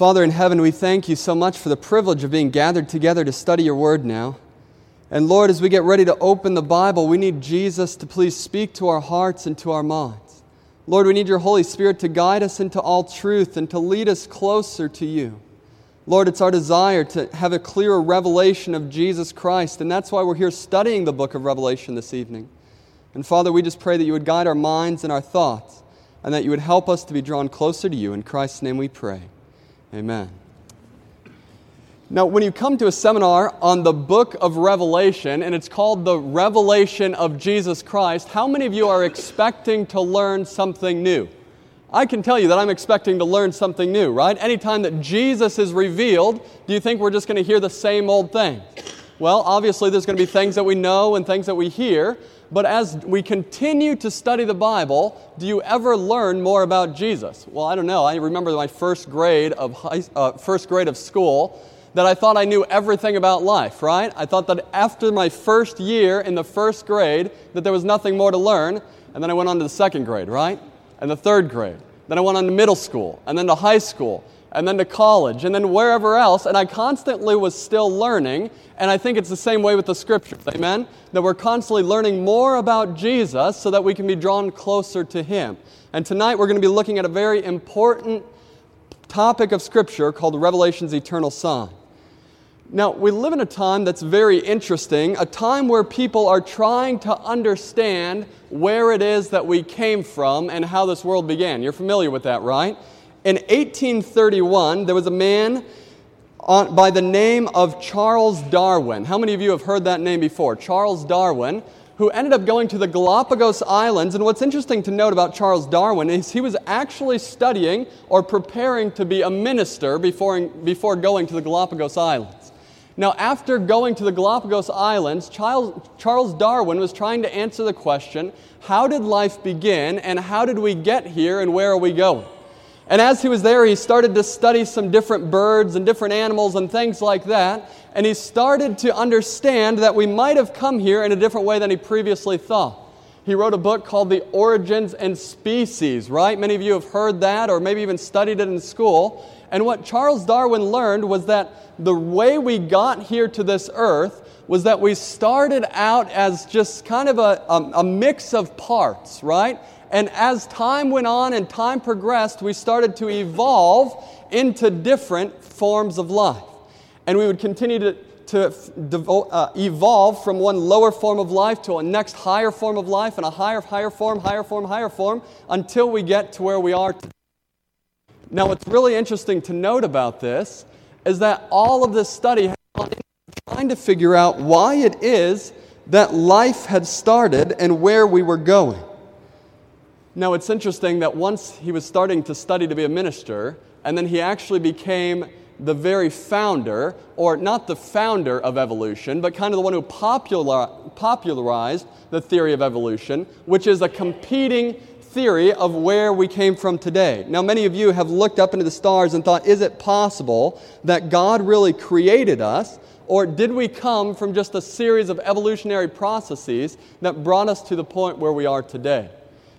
Father in heaven, we thank you so much for the privilege of being gathered together to study your word now. And Lord, as we get ready to open the Bible, we need Jesus to please speak to our hearts and to our minds. Lord, we need your Holy Spirit to guide us into all truth and to lead us closer to you. Lord, it's our desire to have a clearer revelation of Jesus Christ, and that's why we're here studying the book of Revelation this evening. And Father, we just pray that you would guide our minds and our thoughts, and that you would help us to be drawn closer to you. In Christ's name we pray. Amen. Now, when you come to a seminar on the book of Revelation, and it's called the Revelation of Jesus Christ, how many of you are expecting to learn something new? I can tell you that I'm expecting to learn something new, right? Anytime that Jesus is revealed, do you think we're just going to hear the same old thing? Well, obviously, there's going to be things that we know and things that we hear, but as we continue to study the Bible, do you ever learn more about Jesus? Well, I don't know. I remember my first grade of, high, uh, first grade of school that I thought I knew everything about life, right? I thought that after my first year in the first grade that there was nothing more to learn, and then I went on to the second grade, right? And the third grade. Then I went on to middle school, and then to high school, and then to college, and then wherever else, and I constantly was still learning, and I think it's the same way with the scriptures, amen? That we're constantly learning more about Jesus so that we can be drawn closer to Him. And tonight we're going to be looking at a very important topic of scripture called Revelation's eternal sign. Now, we live in a time that's very interesting, a time where people are trying to understand where it is that we came from and how this world began. You're familiar with that, right? In 1831, there was a man by the name of Charles Darwin. How many of you have heard that name before? Charles Darwin, who ended up going to the Galapagos Islands. And what's interesting to note about Charles Darwin is he was actually studying or preparing to be a minister before, before going to the Galapagos Islands. Now, after going to the Galapagos Islands, Charles Darwin was trying to answer the question how did life begin, and how did we get here, and where are we going? And as he was there, he started to study some different birds and different animals and things like that. And he started to understand that we might have come here in a different way than he previously thought. He wrote a book called The Origins and Species, right? Many of you have heard that or maybe even studied it in school. And what Charles Darwin learned was that the way we got here to this earth was that we started out as just kind of a, a, a mix of parts, right? And as time went on and time progressed, we started to evolve into different forms of life. And we would continue to, to uh, evolve from one lower form of life to a next higher form of life and a higher, higher form, higher form, higher form until we get to where we are today. Now, what's really interesting to note about this is that all of this study has gone trying to figure out why it is that life had started and where we were going. Now, it's interesting that once he was starting to study to be a minister, and then he actually became the very founder, or not the founder of evolution, but kind of the one who popular, popularized the theory of evolution, which is a competing theory of where we came from today. Now, many of you have looked up into the stars and thought, is it possible that God really created us? Or did we come from just a series of evolutionary processes that brought us to the point where we are today?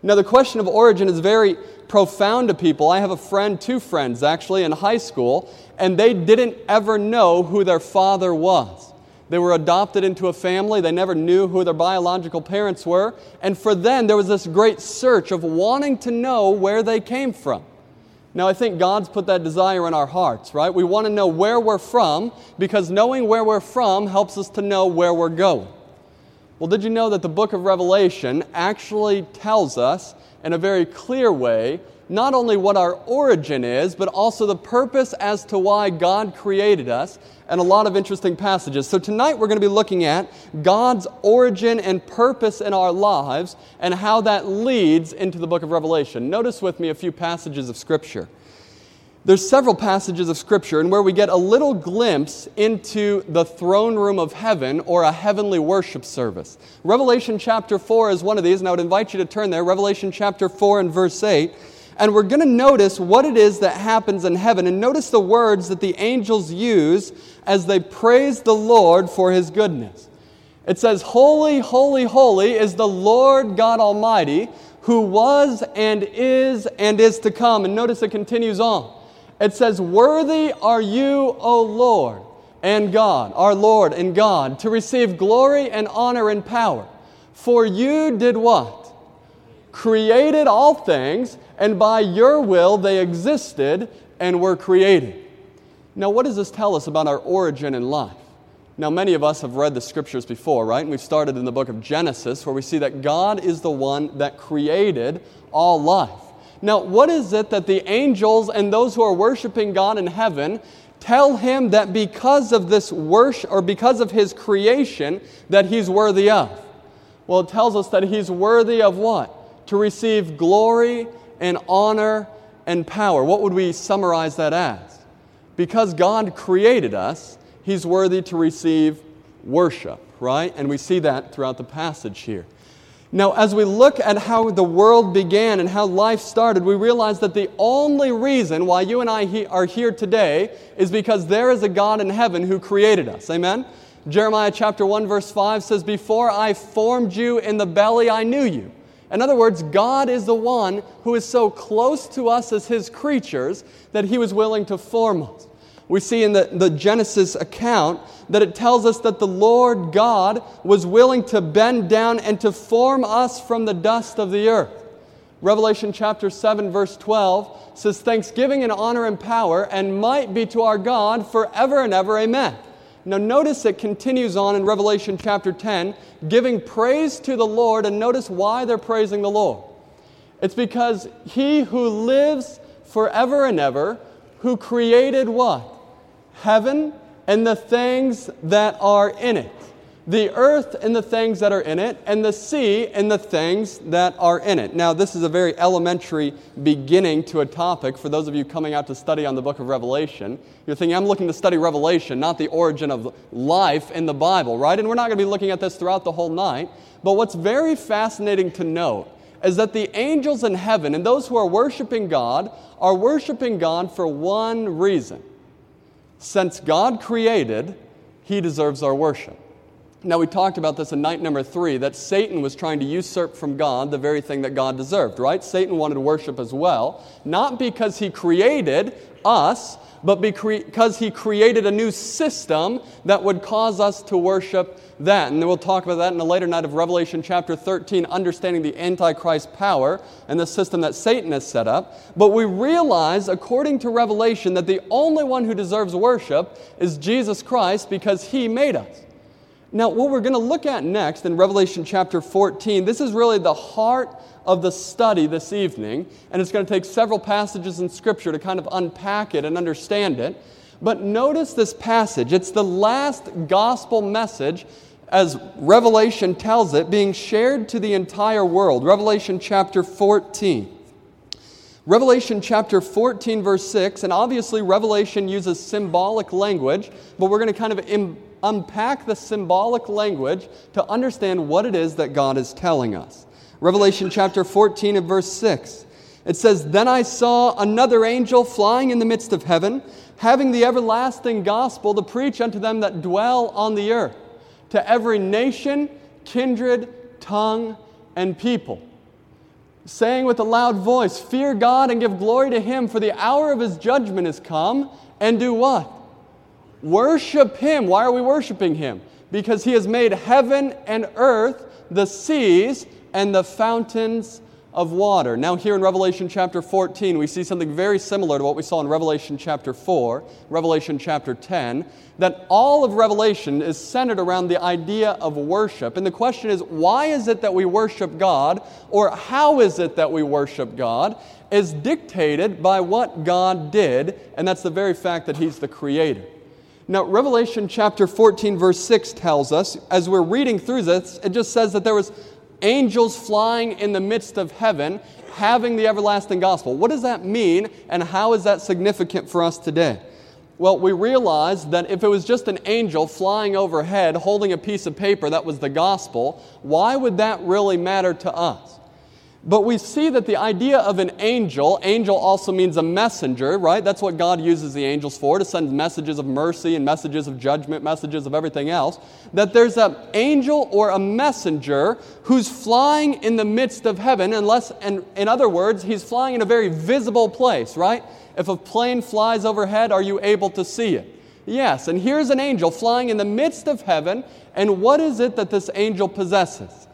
Now, the question of origin is very profound to people. I have a friend, two friends actually, in high school, and they didn't ever know who their father was. They were adopted into a family. They never knew who their biological parents were. And for them, there was this great search of wanting to know where they came from. Now, I think God's put that desire in our hearts, right? We want to know where we're from because knowing where we're from helps us to know where we're going. Well, did you know that the book of Revelation actually tells us in a very clear way not only what our origin is, but also the purpose as to why God created us, and a lot of interesting passages. So, tonight we're going to be looking at God's origin and purpose in our lives and how that leads into the book of Revelation. Notice with me a few passages of Scripture there's several passages of Scripture and where we get a little glimpse into the throne room of heaven or a heavenly worship service. Revelation chapter 4 is one of these, and I would invite you to turn there. Revelation chapter 4 and verse 8. And we're going to notice what it is that happens in heaven. And notice the words that the angels use as they praise the Lord for his goodness. It says, Holy, holy, holy is the Lord God Almighty, who was and is and is to come. And notice it continues on. It says, Worthy are you, O Lord and God, our Lord and God, to receive glory and honor and power. For you did what? Created all things, and by your will they existed and were created. Now, what does this tell us about our origin in life? Now, many of us have read the scriptures before, right? And we've started in the book of Genesis, where we see that God is the one that created all life. Now, what is it that the angels and those who are worshiping God in heaven tell him that because of this worship or because of his creation that he's worthy of? Well, it tells us that he's worthy of what? To receive glory and honor and power. What would we summarize that as? Because God created us, he's worthy to receive worship, right? And we see that throughout the passage here. Now, as we look at how the world began and how life started, we realize that the only reason why you and I he- are here today is because there is a God in heaven who created us. Amen? Jeremiah chapter 1, verse 5 says, Before I formed you in the belly, I knew you. In other words, God is the one who is so close to us as his creatures that he was willing to form us we see in the, the Genesis account that it tells us that the Lord God was willing to bend down and to form us from the dust of the earth. Revelation chapter 7, verse 12 says, Thanksgiving and honor and power and might be to our God forever and ever. Amen. Now, notice it continues on in Revelation chapter 10, giving praise to the Lord, and notice why they're praising the Lord. It's because he who lives forever and ever, who created what? Heaven and the things that are in it, the earth and the things that are in it, and the sea and the things that are in it. Now, this is a very elementary beginning to a topic for those of you coming out to study on the book of Revelation. You're thinking, I'm looking to study Revelation, not the origin of life in the Bible, right? And we're not going to be looking at this throughout the whole night. But what's very fascinating to note is that the angels in heaven and those who are worshiping God are worshiping God for one reason since God created, he deserves our worship. Now, we talked about this in night number three that Satan was trying to usurp from God the very thing that God deserved, right? Satan wanted worship as well, not because he created us, but because he created a new system that would cause us to worship that. And then we'll talk about that in a later night of Revelation chapter 13, understanding the Antichrist power and the system that Satan has set up. But we realize, according to Revelation, that the only one who deserves worship is Jesus Christ because he made us. Now, what we're going to look at next in Revelation chapter 14, this is really the heart of the study this evening, and it's going to take several passages in Scripture to kind of unpack it and understand it. But notice this passage. It's the last gospel message, as Revelation tells it, being shared to the entire world. Revelation chapter 14. Revelation chapter 14, verse 6, and obviously Revelation uses symbolic language, but we're going to kind of Im- unpack the symbolic language to understand what it is that God is telling us. Revelation chapter 14 and verse 6. It says, Then I saw another angel flying in the midst of heaven, having the everlasting gospel to preach unto them that dwell on the earth, to every nation, kindred, tongue, and people. Saying with a loud voice, Fear God and give glory to him, for the hour of his judgment is come, and do what? Worship him. Why are we worshiping him? Because he has made heaven and earth, the seas, and the fountains of water. Now, here in Revelation chapter 14, we see something very similar to what we saw in Revelation chapter 4, Revelation chapter 10, that all of Revelation is centered around the idea of worship. And the question is, why is it that we worship God, or how is it that we worship God, is dictated by what God did, and that's the very fact that He's the Creator. Now, Revelation chapter 14, verse 6 tells us, as we're reading through this, it just says that there was angels flying in the midst of heaven having the everlasting gospel. What does that mean, and how is that significant for us today? Well, we realize that if it was just an angel flying overhead holding a piece of paper that was the gospel, why would that really matter to us? But we see that the idea of an angel, angel also means a messenger, right? That's what God uses the angels for, to send messages of mercy and messages of judgment, messages of everything else. That there's an angel or a messenger who's flying in the midst of heaven, unless, and in other words, he's flying in a very visible place, right? If a plane flies overhead, are you able to see it? Yes, and here's an angel flying in the midst of heaven, and what is it that this angel possesses?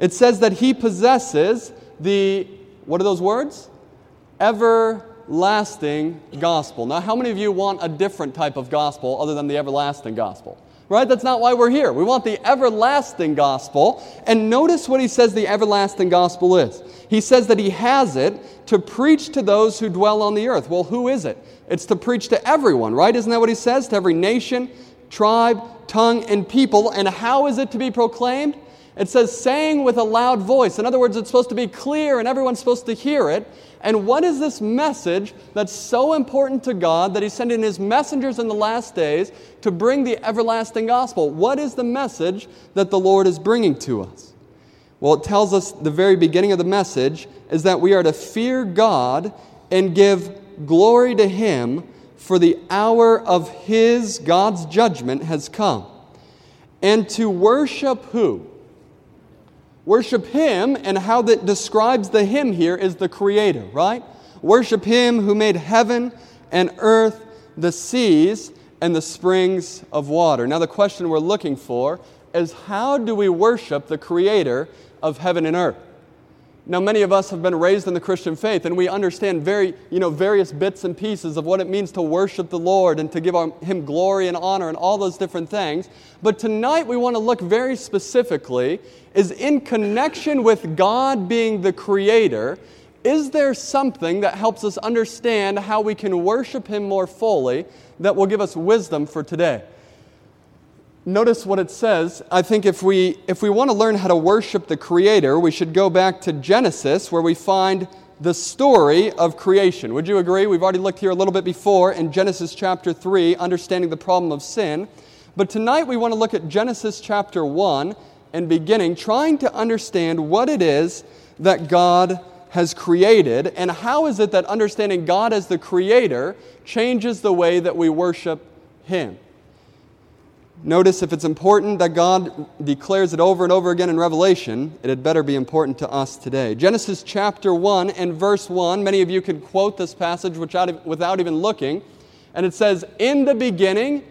It says that he possesses the, what are those words? Everlasting gospel. Now, how many of you want a different type of gospel other than the everlasting gospel? Right? That's not why we're here. We want the everlasting gospel. And notice what he says the everlasting gospel is. He says that he has it to preach to those who dwell on the earth. Well, who is it? It's to preach to everyone, right? Isn't that what he says? To every nation, tribe, tongue, and people. And how is it to be proclaimed? It says, saying with a loud voice. In other words, it's supposed to be clear and everyone's supposed to hear it. And what is this message that's so important to God that He's sending His messengers in the last days to bring the everlasting gospel? What is the message that the Lord is bringing to us? Well, it tells us the very beginning of the message is that we are to fear God and give glory to Him, for the hour of His, God's judgment, has come. And to worship who? Worship Him, and how that describes the Him here is the Creator, right? Worship Him who made heaven and earth, the seas, and the springs of water. Now, the question we're looking for is how do we worship the Creator of heaven and earth? Now, many of us have been raised in the Christian faith, and we understand very, you know, various bits and pieces of what it means to worship the Lord and to give Him glory and honor and all those different things. But tonight we want to look very specifically is in connection with God being the Creator. Is there something that helps us understand how we can worship Him more fully that will give us wisdom for today? Notice what it says. I think if we, if we want to learn how to worship the Creator, we should go back to Genesis where we find the story of creation. Would you agree? We've already looked here a little bit before in Genesis chapter 3, understanding the problem of sin. But tonight we want to look at Genesis chapter 1 and beginning, trying to understand what it is that God has created and how is it that understanding God as the Creator changes the way that we worship Him. Notice if it's important that God declares it over and over again in Revelation, it had better be important to us today. Genesis chapter 1 and verse 1, many of you could quote this passage without even looking, and it says, In the beginning,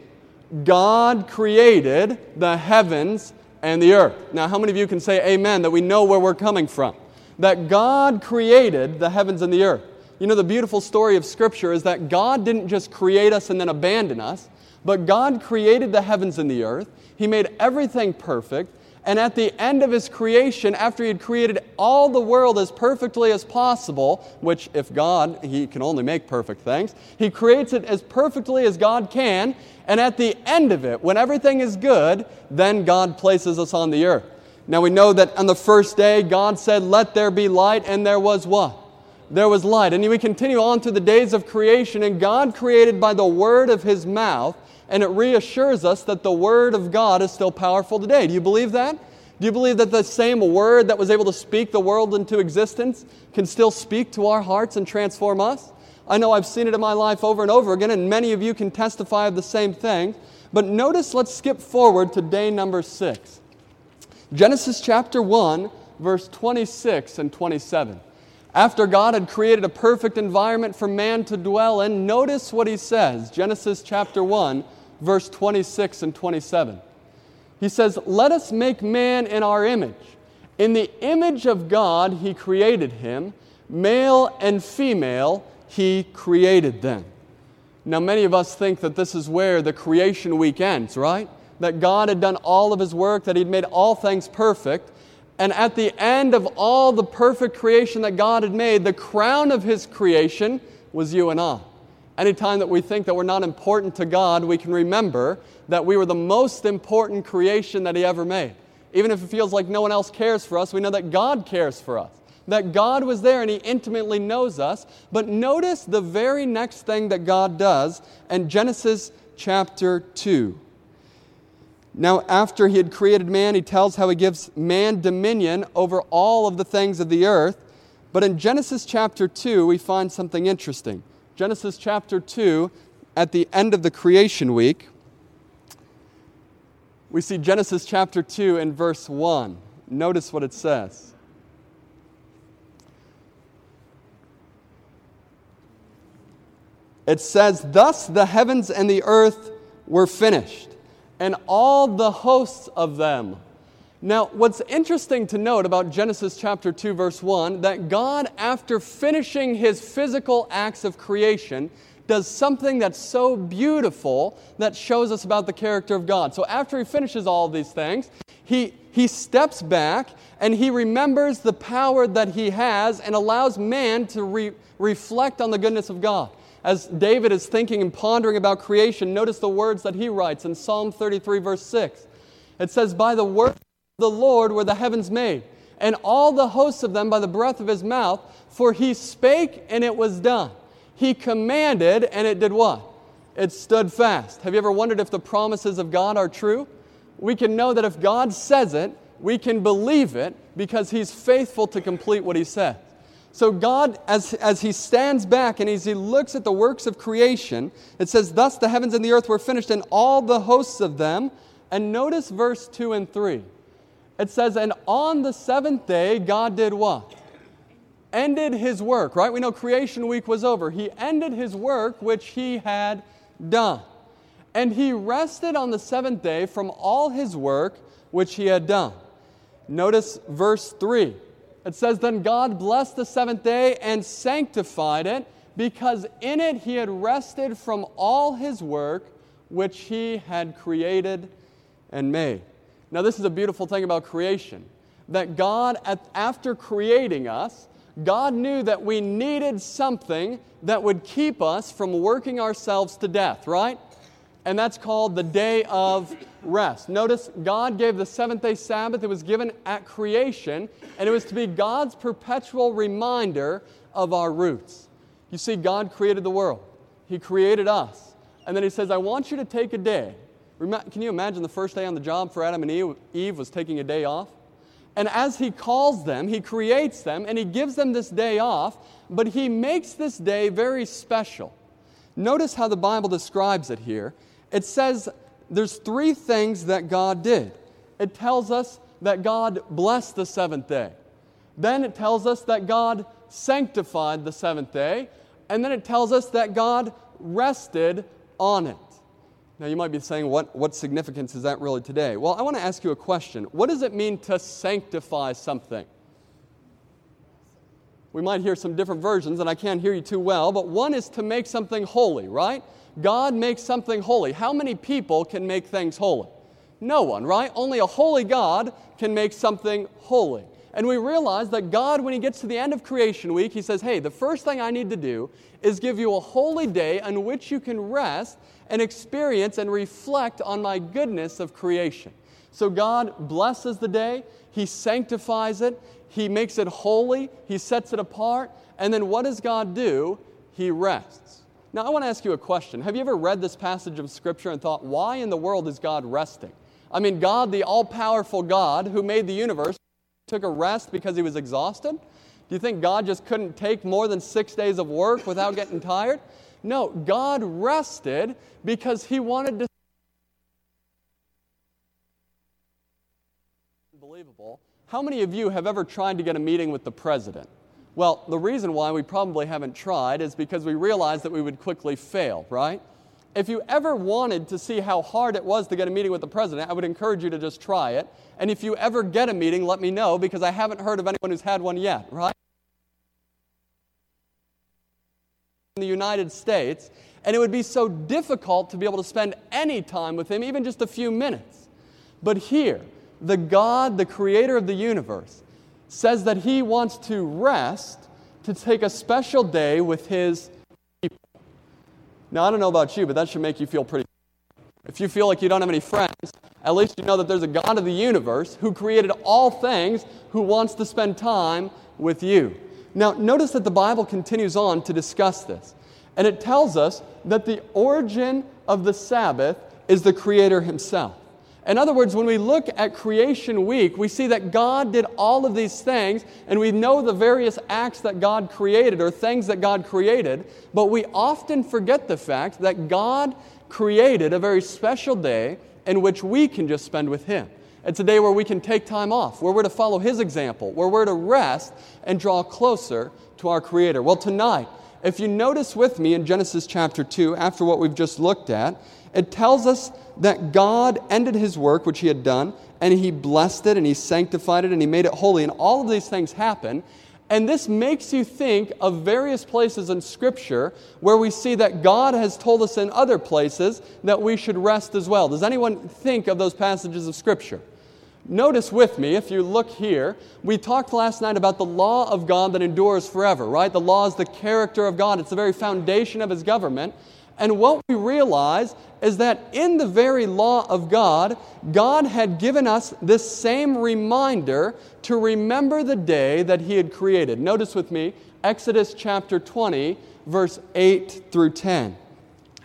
God created the heavens and the earth. Now, how many of you can say amen that we know where we're coming from? That God created the heavens and the earth. You know, the beautiful story of Scripture is that God didn't just create us and then abandon us. But God created the heavens and the earth. He made everything perfect. And at the end of his creation, after he had created all the world as perfectly as possible, which if God, he can only make perfect things, he creates it as perfectly as God can. And at the end of it, when everything is good, then God places us on the earth. Now we know that on the first day, God said, Let there be light, and there was what? There was light. And we continue on to the days of creation, and God created by the word of his mouth and it reassures us that the Word of God is still powerful today. Do you believe that? Do you believe that the same Word that was able to speak the world into existence can still speak to our hearts and transform us? I know I've seen it in my life over and over again, and many of you can testify of the same thing. But notice, let's skip forward to day number six. Genesis chapter 1, verse 26 and 27. After God had created a perfect environment for man to dwell in, notice what he says. Genesis chapter 1, verse 26 and 27. He says, Let us make man in our image. In the image of God, he created him. Male and female, he created them. Now, many of us think that this is where the creation week ends, right? That God had done all of his work, that he'd made all things perfect. And at the end of all the perfect creation that God had made, the crown of his creation was you and I. Anytime that we think that we're not important to God, we can remember that we were the most important creation that He ever made. Even if it feels like no one else cares for us, we know that God cares for us. That God was there and He intimately knows us. But notice the very next thing that God does in Genesis chapter 2. Now, after He had created man, He tells how He gives man dominion over all of the things of the earth. But in Genesis chapter 2, we find something interesting. Genesis chapter 2, at the end of the creation week, we see Genesis chapter 2 in verse 1. Notice what it says. It says, Thus the heavens and the earth were finished, and all the hosts of them. Now, what's interesting to note about Genesis chapter 2, verse 1, that God, after finishing his physical acts of creation, does something that's so beautiful that shows us about the character of God. So, after he finishes all these things, he, he steps back and he remembers the power that he has and allows man to re- reflect on the goodness of God as David is thinking and pondering about creation, notice the words that he writes in Psalm 33, verse 6. It says, By the word the Lord were the heavens made, and all the hosts of them by the breath of his mouth, for he spake and it was done. He commanded and it did what? It stood fast. Have you ever wondered if the promises of God are true? We can know that if God says it, we can believe it because he's faithful to complete what he says. So, God, as, as He stands back and as He looks at the works of creation, it says, Thus the heavens and the earth were finished, and all the hosts of them. And notice verse 2 and 3. It says, And on the seventh day, God did what? Ended His work, right? We know creation week was over. He ended His work which He had done. And He rested on the seventh day from all His work which He had done. Notice verse 3. It says, Then God blessed the seventh day and sanctified it, because in it he had rested from all his work which he had created and made. Now, this is a beautiful thing about creation that God, after creating us, God knew that we needed something that would keep us from working ourselves to death, right? and that's called the day of rest. Notice God gave the seventh day Sabbath, it was given at creation, and it was to be God's perpetual reminder of our roots. You see, God created the world, He created us, and then He says, I want you to take a day. Can you imagine the first day on the job for Adam and Eve, was taking a day off? And as he calls them, he creates them and he gives them this day off, but he makes this day very special. Notice how the Bible describes it here it says there's three things that God did. It tells us that God blessed the seventh day. Then it tells us that God sanctified the seventh day. And then it tells us that God rested on it. Now, you might be saying, what, what significance is that really today? Well, I want to ask you a question. What does it mean to sanctify something? We might hear some different versions, and I can't hear you too well, but one is to make something holy, right? God makes something holy. How many people can make things holy? No one, right? Only a holy God can make something holy. And we realize that God, when He gets to the end of creation week, He says, Hey, the first thing I need to do is give you a holy day on which you can rest and experience and reflect on my goodness of creation. So God blesses the day, He sanctifies it, He makes it holy, He sets it apart, and then what does God do? He rests. Now, I want to ask you a question. Have you ever read this passage of Scripture and thought, why in the world is God resting? I mean, God, the all powerful God who made the universe, took a rest because he was exhausted? Do you think God just couldn't take more than six days of work without getting tired? No, God rested because he wanted to. Unbelievable. How many of you have ever tried to get a meeting with the president? Well, the reason why we probably haven't tried is because we realized that we would quickly fail, right? If you ever wanted to see how hard it was to get a meeting with the president, I would encourage you to just try it. And if you ever get a meeting, let me know because I haven't heard of anyone who's had one yet, right? In the United States, and it would be so difficult to be able to spend any time with him, even just a few minutes. But here, the God, the creator of the universe, says that he wants to rest to take a special day with his. Now, I don't know about you, but that should make you feel pretty. If you feel like you don't have any friends, at least you know that there's a God of the universe who created all things who wants to spend time with you. Now, notice that the Bible continues on to discuss this. And it tells us that the origin of the Sabbath is the Creator Himself. In other words, when we look at creation week, we see that God did all of these things, and we know the various acts that God created or things that God created, but we often forget the fact that God created a very special day in which we can just spend with Him. It's a day where we can take time off, where we're to follow His example, where we're to rest and draw closer to our Creator. Well, tonight, if you notice with me in Genesis chapter 2, after what we've just looked at, it tells us that God ended his work, which he had done, and he blessed it, and he sanctified it, and he made it holy. And all of these things happen. And this makes you think of various places in Scripture where we see that God has told us in other places that we should rest as well. Does anyone think of those passages of Scripture? Notice with me, if you look here, we talked last night about the law of God that endures forever, right? The law is the character of God, it's the very foundation of His government. And what we realize is that in the very law of God, God had given us this same reminder to remember the day that He had created. Notice with me Exodus chapter 20, verse 8 through 10.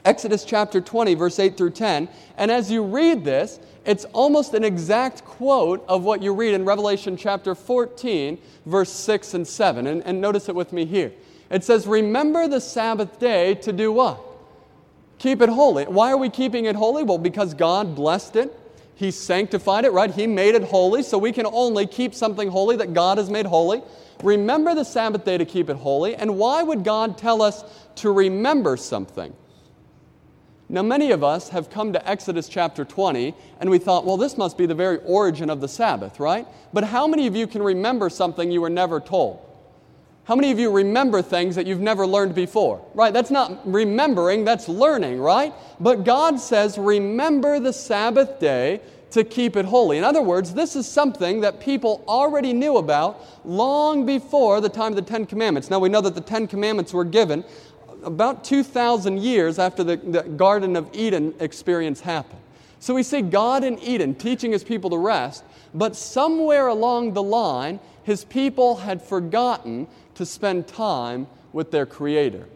Exodus chapter 20, verse 8 through 10. And as you read this, it's almost an exact quote of what you read in Revelation chapter 14, verse 6 and 7. And, and notice it with me here. It says, Remember the Sabbath day to do what? Keep it holy. Why are we keeping it holy? Well, because God blessed it. He sanctified it, right? He made it holy, so we can only keep something holy that God has made holy. Remember the Sabbath day to keep it holy. And why would God tell us to remember something? Now, many of us have come to Exodus chapter 20 and we thought, well, this must be the very origin of the Sabbath, right? But how many of you can remember something you were never told? How many of you remember things that you've never learned before? Right? That's not remembering, that's learning, right? But God says, remember the Sabbath day to keep it holy. In other words, this is something that people already knew about long before the time of the Ten Commandments. Now, we know that the Ten Commandments were given about 2,000 years after the, the Garden of Eden experience happened. So we see God in Eden teaching his people to rest, but somewhere along the line, his people had forgotten to spend time with their Creator.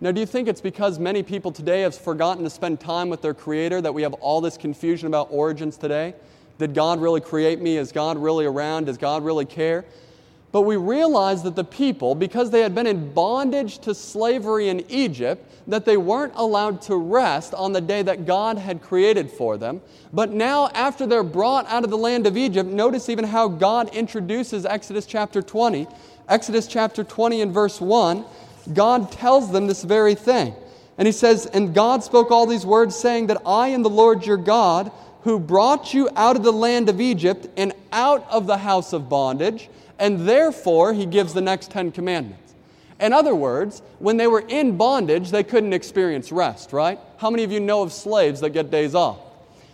Now, do you think it's because many people today have forgotten to spend time with their Creator that we have all this confusion about origins today? Did God really create me? Is God really around? Does God really care? But we realize that the people, because they had been in bondage to slavery in Egypt, that they weren't allowed to rest on the day that God had created for them. But now, after they're brought out of the land of Egypt, notice even how God introduces Exodus chapter 20. Exodus chapter 20 and verse 1, God tells them this very thing. And he says, And God spoke all these words, saying that I am the Lord your God, who brought you out of the land of Egypt and out of the house of bondage and therefore he gives the next Ten Commandments. In other words, when they were in bondage, they couldn't experience rest, right? How many of you know of slaves that get days off?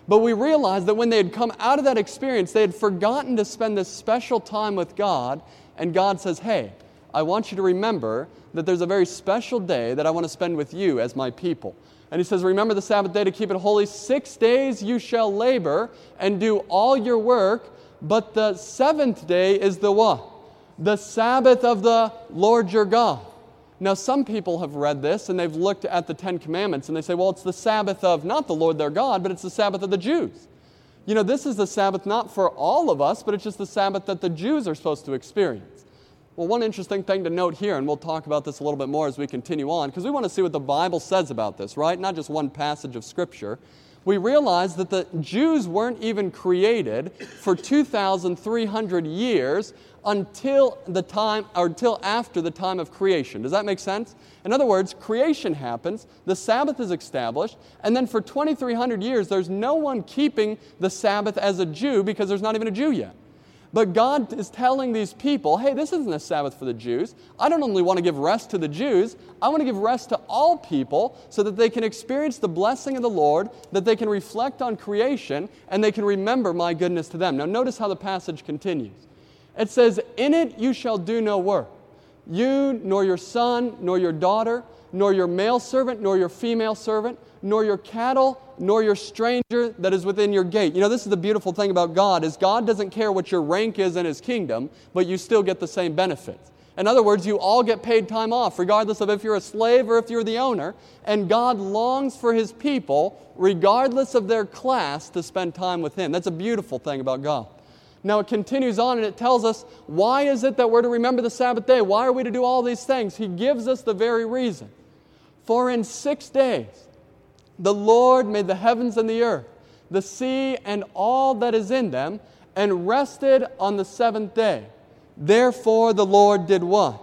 But we realized that when they had come out of that experience, they had forgotten to spend this special time with God, and God says, Hey, I want you to remember that there's a very special day that I want to spend with you as my people. And he says, Remember the Sabbath day to keep it holy. Six days you shall labor and do all your work, but the seventh day is the what? The Sabbath of the Lord your God. Now, some people have read this and they've looked at the Ten Commandments and they say, well, it's the Sabbath of not the Lord their God, but it's the Sabbath of the Jews. You know, this is the Sabbath not for all of us, but it's just the Sabbath that the Jews are supposed to experience. Well, one interesting thing to note here, and we'll talk about this a little bit more as we continue on, because we want to see what the Bible says about this, right? Not just one passage of Scripture we realize that the Jews weren't even created for 2,300 years until the time or until after the time of creation. Does that make sense? In other words, creation happens, the Sabbath is established, and then for 2,300 years, there's no one keeping the Sabbath as a Jew because there's not even a Jew yet. But God is telling these people, hey, this isn't a Sabbath for the Jews. I don't only want to give rest to the Jews, I want to give rest to all people so that they can experience the blessing of the Lord, that they can reflect on creation, and they can remember my goodness to them. Now, notice how the passage continues. It says, In it you shall do no work, you, nor your son, nor your daughter, nor your male servant, nor your female servant nor your cattle, nor your stranger that is within your gate. You know, this is the beautiful thing about God is God doesn't care what your rank is in his kingdom, but you still get the same benefits. In other words, you all get paid time off, regardless of if you're a slave or if you're the owner. And God longs for His people, regardless of their class, to spend time with Him. That's a beautiful thing about God. Now it continues on and it tells us why is it that we're to remember the Sabbath day? Why are we to do all these things? He gives us the very reason. For in six days the Lord made the heavens and the earth, the sea and all that is in them, and rested on the seventh day. Therefore, the Lord did what?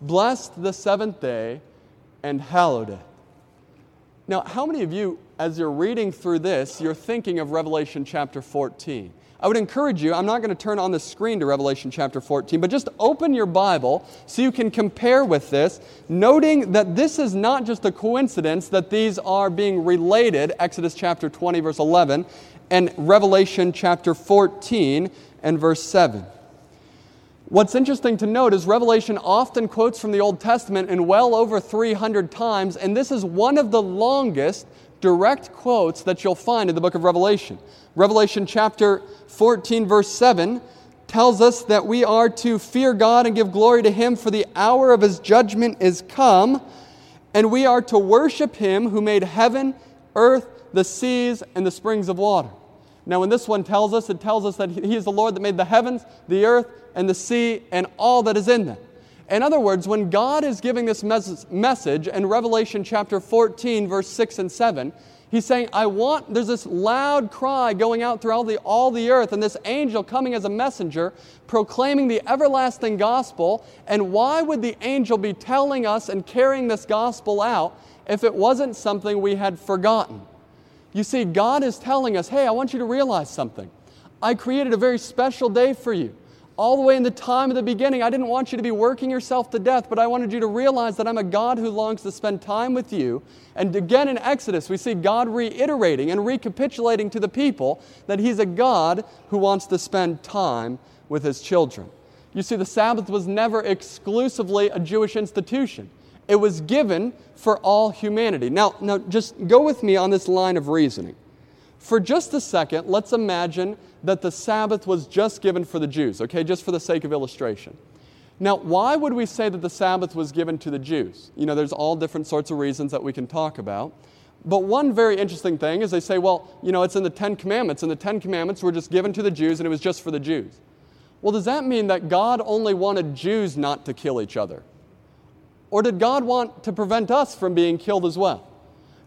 Blessed the seventh day and hallowed it. Now, how many of you, as you're reading through this, you're thinking of Revelation chapter 14? I would encourage you, I'm not going to turn on the screen to Revelation chapter 14, but just open your Bible so you can compare with this, noting that this is not just a coincidence that these are being related, Exodus chapter 20, verse 11, and Revelation chapter 14 and verse 7. What's interesting to note is Revelation often quotes from the Old Testament in well over 300 times, and this is one of the longest direct quotes that you'll find in the book of Revelation. Revelation chapter 14, verse 7 tells us that we are to fear God and give glory to Him, for the hour of His judgment is come, and we are to worship Him who made heaven, earth, the seas, and the springs of water. Now, when this one tells us, it tells us that He is the Lord that made the heavens, the earth, and the sea, and all that is in them. In other words, when God is giving this mes- message in Revelation chapter 14, verse 6 and 7, He's saying, I want, there's this loud cry going out throughout the, all the earth, and this angel coming as a messenger proclaiming the everlasting gospel. And why would the angel be telling us and carrying this gospel out if it wasn't something we had forgotten? You see, God is telling us, hey, I want you to realize something. I created a very special day for you all the way in the time of the beginning. I didn't want you to be working yourself to death, but I wanted you to realize that I'm a God who longs to spend time with you. And again in Exodus, we see God reiterating and recapitulating to the people that He's a God who wants to spend time with His children. You see, the Sabbath was never exclusively a Jewish institution. It was given for all humanity. Now, now just go with me on this line of reasoning. For just a second, let's imagine that the Sabbath was just given for the Jews, okay, just for the sake of illustration. Now, why would we say that the Sabbath was given to the Jews? You know, there's all different sorts of reasons that we can talk about. But one very interesting thing is they say, well, you know, it's in the Ten Commandments, and the Ten Commandments were just given to the Jews, and it was just for the Jews. Well, does that mean that God only wanted Jews not to kill each other? Or did God want to prevent us from being killed as well?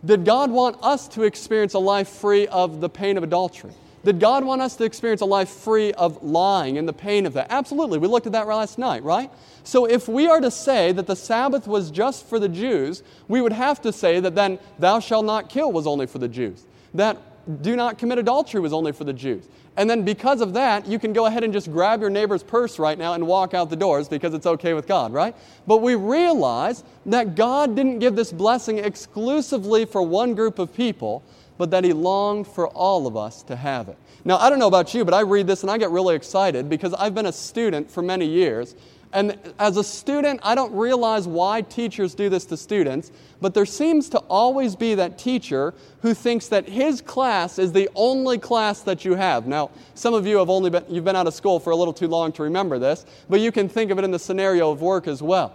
Did God want us to experience a life free of the pain of adultery? Did God want us to experience a life free of lying and the pain of that? Absolutely. We looked at that last night, right? So if we are to say that the Sabbath was just for the Jews, we would have to say that then thou shalt not kill was only for the Jews. That do not commit adultery was only for the Jews. And then because of that, you can go ahead and just grab your neighbor's purse right now and walk out the doors because it's okay with God, right? But we realize that God didn't give this blessing exclusively for one group of people, but that He longed for all of us to have it. Now, I don't know about you, but I read this and I get really excited because I've been a student for many years. And as a student, I don't realize why teachers do this to students, but there seems to always be that teacher who thinks that his class is the only class that you have. Now, some of you have only been, you've been out of school for a little too long to remember this, but you can think of it in the scenario of work as well.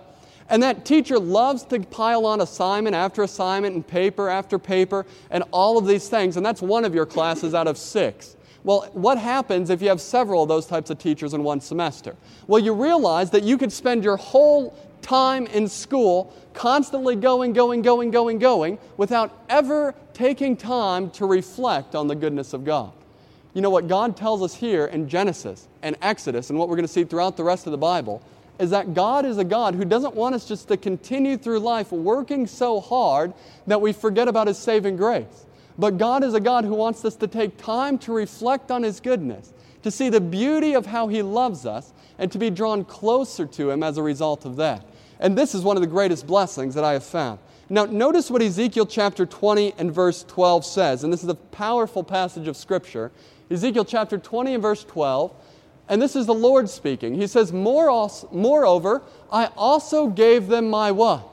And that teacher loves to pile on assignment after assignment and paper after paper and all of these things, and that's one of your classes out of six. Well, what happens if you have several of those types of teachers in one semester? Well, you realize that you could spend your whole time in school constantly going, going, going, going, going without ever taking time to reflect on the goodness of God. You know what God tells us here in Genesis and Exodus, and what we're going to see throughout the rest of the Bible, is that God is a God who doesn't want us just to continue through life working so hard that we forget about His saving grace. But God is a God who wants us to take time to reflect on His goodness, to see the beauty of how He loves us, and to be drawn closer to Him as a result of that. And this is one of the greatest blessings that I have found. Now, notice what Ezekiel chapter 20 and verse 12 says, and this is a powerful passage of Scripture. Ezekiel chapter 20 and verse 12, and this is the Lord speaking. He says, Moreover, I also gave them my what?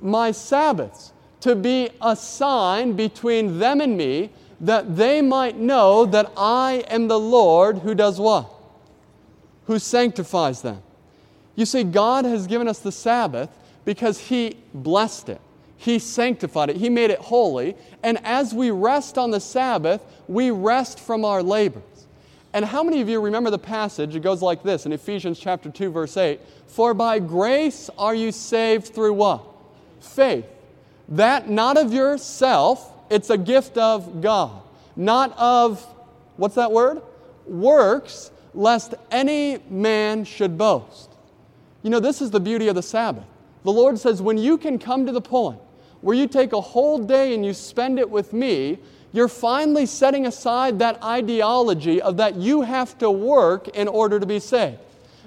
My Sabbaths to be a sign between them and me, that they might know that I am the Lord who does what? Who sanctifies them. You see, God has given us the Sabbath because He blessed it. He sanctified it. He made it holy. And as we rest on the Sabbath, we rest from our labors. And how many of you remember the passage? It goes like this in Ephesians chapter 2 verse 8, "For by grace are you saved through what? Faith. That not of yourself, it's a gift of God, not of what's that word? Works, lest any man should boast." You know, this is the beauty of the Sabbath. The Lord says, when you can come to the point where you take a whole day and you spend it with me, you're finally setting aside that ideology of that you have to work in order to be saved.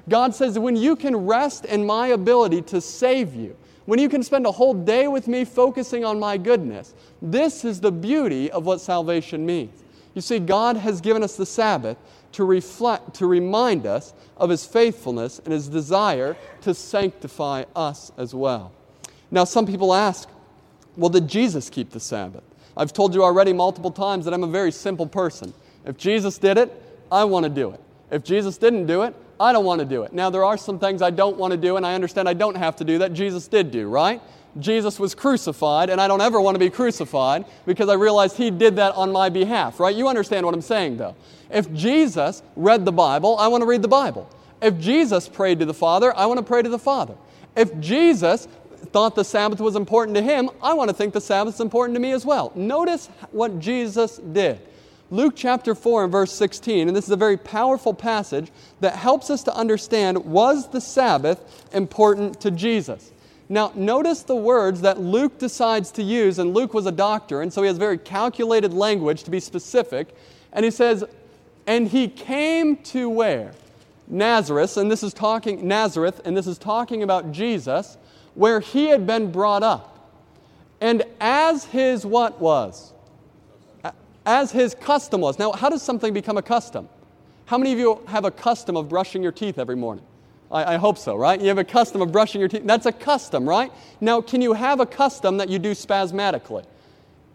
God says, when you can rest in my ability to save you, when you can spend a whole day with me focusing on my goodness, this is the beauty of what salvation means. You see, God has given us the Sabbath to reflect, to remind us of His faithfulness and His desire to sanctify us as well. Now, some people ask, well, did Jesus keep the Sabbath? I've told you already multiple times that I'm a very simple person. If Jesus did it, I want to do it. If Jesus didn't do it, I don't want to do it. Now, there are some things I don't want to do, and I understand I don't have to do that. Jesus did do, right? Jesus was crucified, and I don't ever want to be crucified because I realized He did that on my behalf, right? You understand what I'm saying, though. If Jesus read the Bible, I want to read the Bible. If Jesus prayed to the Father, I want to pray to the Father. If Jesus thought the Sabbath was important to him, I want to think the Sabbath is important to me as well. Notice what Jesus did. Luke chapter 4 and verse 16, and this is a very powerful passage that helps us to understand was the Sabbath important to Jesus? Now, notice the words that Luke decides to use, and Luke was a doctor, and so he has very calculated language to be specific. And he says, And he came to where? Nazareth, and this is talking Nazareth, and this is talking about Jesus where he had been brought up. And as his what was? As his custom was. Now, how does something become a custom? How many of you have a custom of brushing your teeth every morning? I, I, hope so, right? You have a custom of brushing your teeth. That's a custom, right? Now, can you have a custom that you do spasmodically?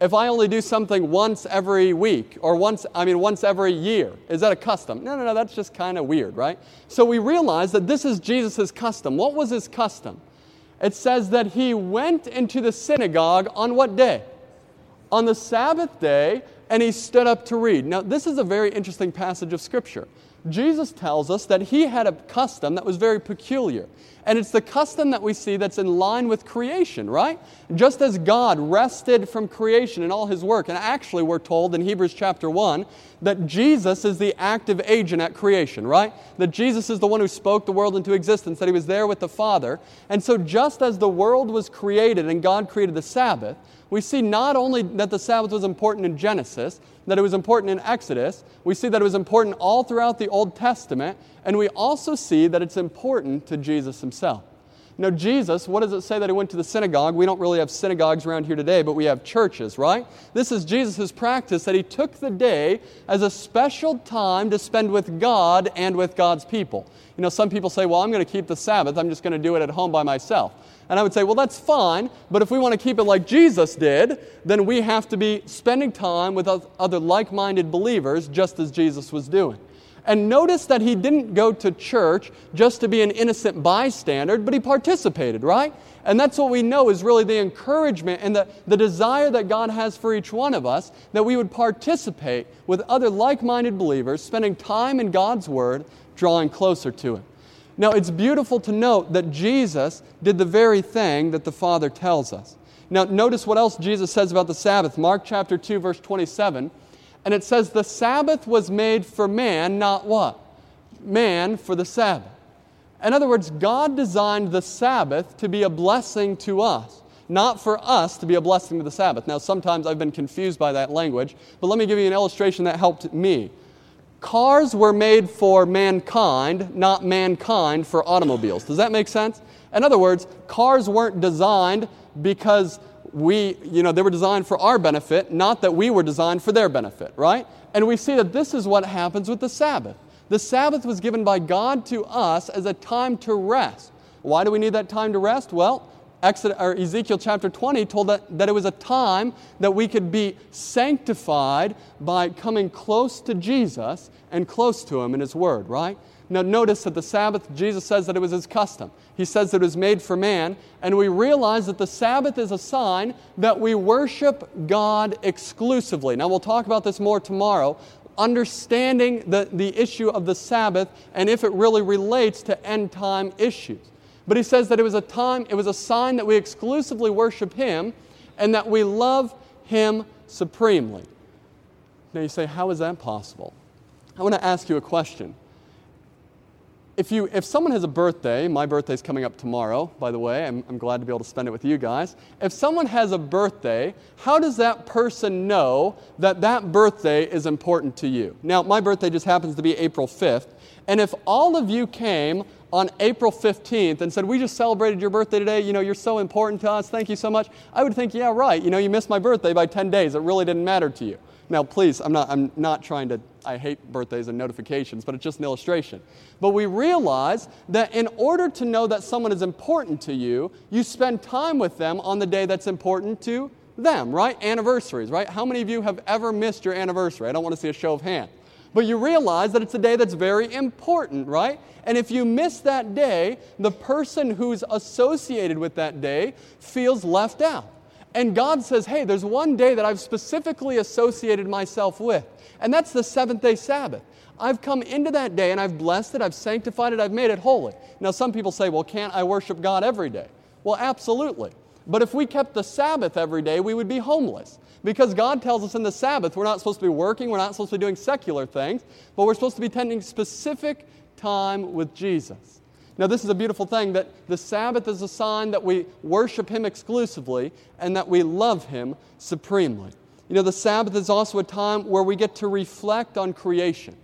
If I only do something once every week or once, I mean, once every year, is that a custom? No, no, no, that's just kind of weird, right? So we realize that this is Jesus' custom. What was his custom? it says that he went into the synagogue on what day? On the Sabbath day, and he stood up to read. Now, this is a very interesting passage of Scripture. Jesus tells us that he had a custom that was very peculiar. And it's the custom that we see that's in line with creation, right? Just as God rested from creation and all his work, and actually we're told in Hebrews chapter 1 that Jesus is the active agent at creation, right? That Jesus is the one who spoke the world into existence, that he was there with the Father. And so, just as the world was created and God created the Sabbath, we see not only that the Sabbath was important in Genesis, that it was important in Exodus, we see that it was important all throughout the Old Testament, and we also see that it's important to Jesus himself. Now, Jesus, what does it say that he went to the synagogue? We don't really have synagogues around here today, but we have churches, right? This is Jesus' practice that he took the day as a special time to spend with God and with God's people. You know, some people say, well, I'm going to keep the Sabbath, I'm just going to do it at home by myself. And I would say, well, that's fine, but if we want to keep it like Jesus did, then we have to be spending time with other like minded believers, just as Jesus was doing. And notice that he didn't go to church just to be an innocent bystander, but he participated, right? And that's what we know is really the encouragement and the, the desire that God has for each one of us that we would participate with other like minded believers, spending time in God's Word, drawing closer to Him. Now, it's beautiful to note that Jesus did the very thing that the Father tells us. Now, notice what else Jesus says about the Sabbath. Mark chapter 2, verse 27 and it says, The Sabbath was made for man, not what? Man for the Sabbath. In other words, God designed the Sabbath to be a blessing to us, not for us to be a blessing to the Sabbath. Now, sometimes I've been confused by that language, but let me give you an illustration that helped me. Cars were made for mankind, not mankind for automobiles. Does that make sense? In other words, cars weren't designed because we, you know, they were designed for our benefit, not that we were designed for their benefit, right? And we see that this is what happens with the Sabbath. The Sabbath was given by God to us as a time to rest. Why do we need that time to rest? Well, Exodus, or Ezekiel chapter 20 told that, that it was a time that we could be sanctified by coming close to Jesus and close to Him in His Word, right? Now, notice that the Sabbath, Jesus says that it was his custom. He says that it was made for man, and we realize that the Sabbath is a sign that we worship God exclusively. Now, we'll talk about this more tomorrow, understanding the, the issue of the Sabbath and if it really relates to end time issues. But he says that it was a time, it was a sign that we exclusively worship him and that we love him supremely. Now you say, how is that possible? I want to ask you a question if, you, if someone has a birthday, my birthday is coming up tomorrow, by the way, I'm, I'm glad to be able to spend it with you guys. If someone has a birthday, how does that person know that that birthday is important to you? Now, my birthday just happens to be April 5th, and if all of you came on April 15th and said, We just celebrated your birthday today, you know, you're so important to us, thank you so much, I would think, Yeah, right, you know, you missed my birthday by 10 days, it really didn't matter to you. Now, please, I'm not, I'm not trying to, I hate birthdays and notifications, but it's just an illustration. But we realize that in order to know that someone is important to you, you spend time with them on the day that's important to them, right? Anniversaries, right? How many of you have ever missed your anniversary? I don't want to see a show of hands. But you realize that it's a day that's very important, right? And if you miss that day, the person who's associated with that day feels left out. And God says, hey, there's one day that I've specifically associated myself with, and that's the seventh day Sabbath. I've come into that day and I've blessed it, I've sanctified it, I've made it holy. Now, some people say, well, can't I worship God every day? Well, absolutely. But if we kept the Sabbath every day, we would be homeless. Because God tells us in the Sabbath we're not supposed to be working, we're not supposed to be doing secular things, but we're supposed to be spending specific time with Jesus. Now, this is a beautiful thing that the Sabbath is a sign that we worship Him exclusively and that we love Him supremely. You know, the Sabbath is also a time where we get to reflect on creation.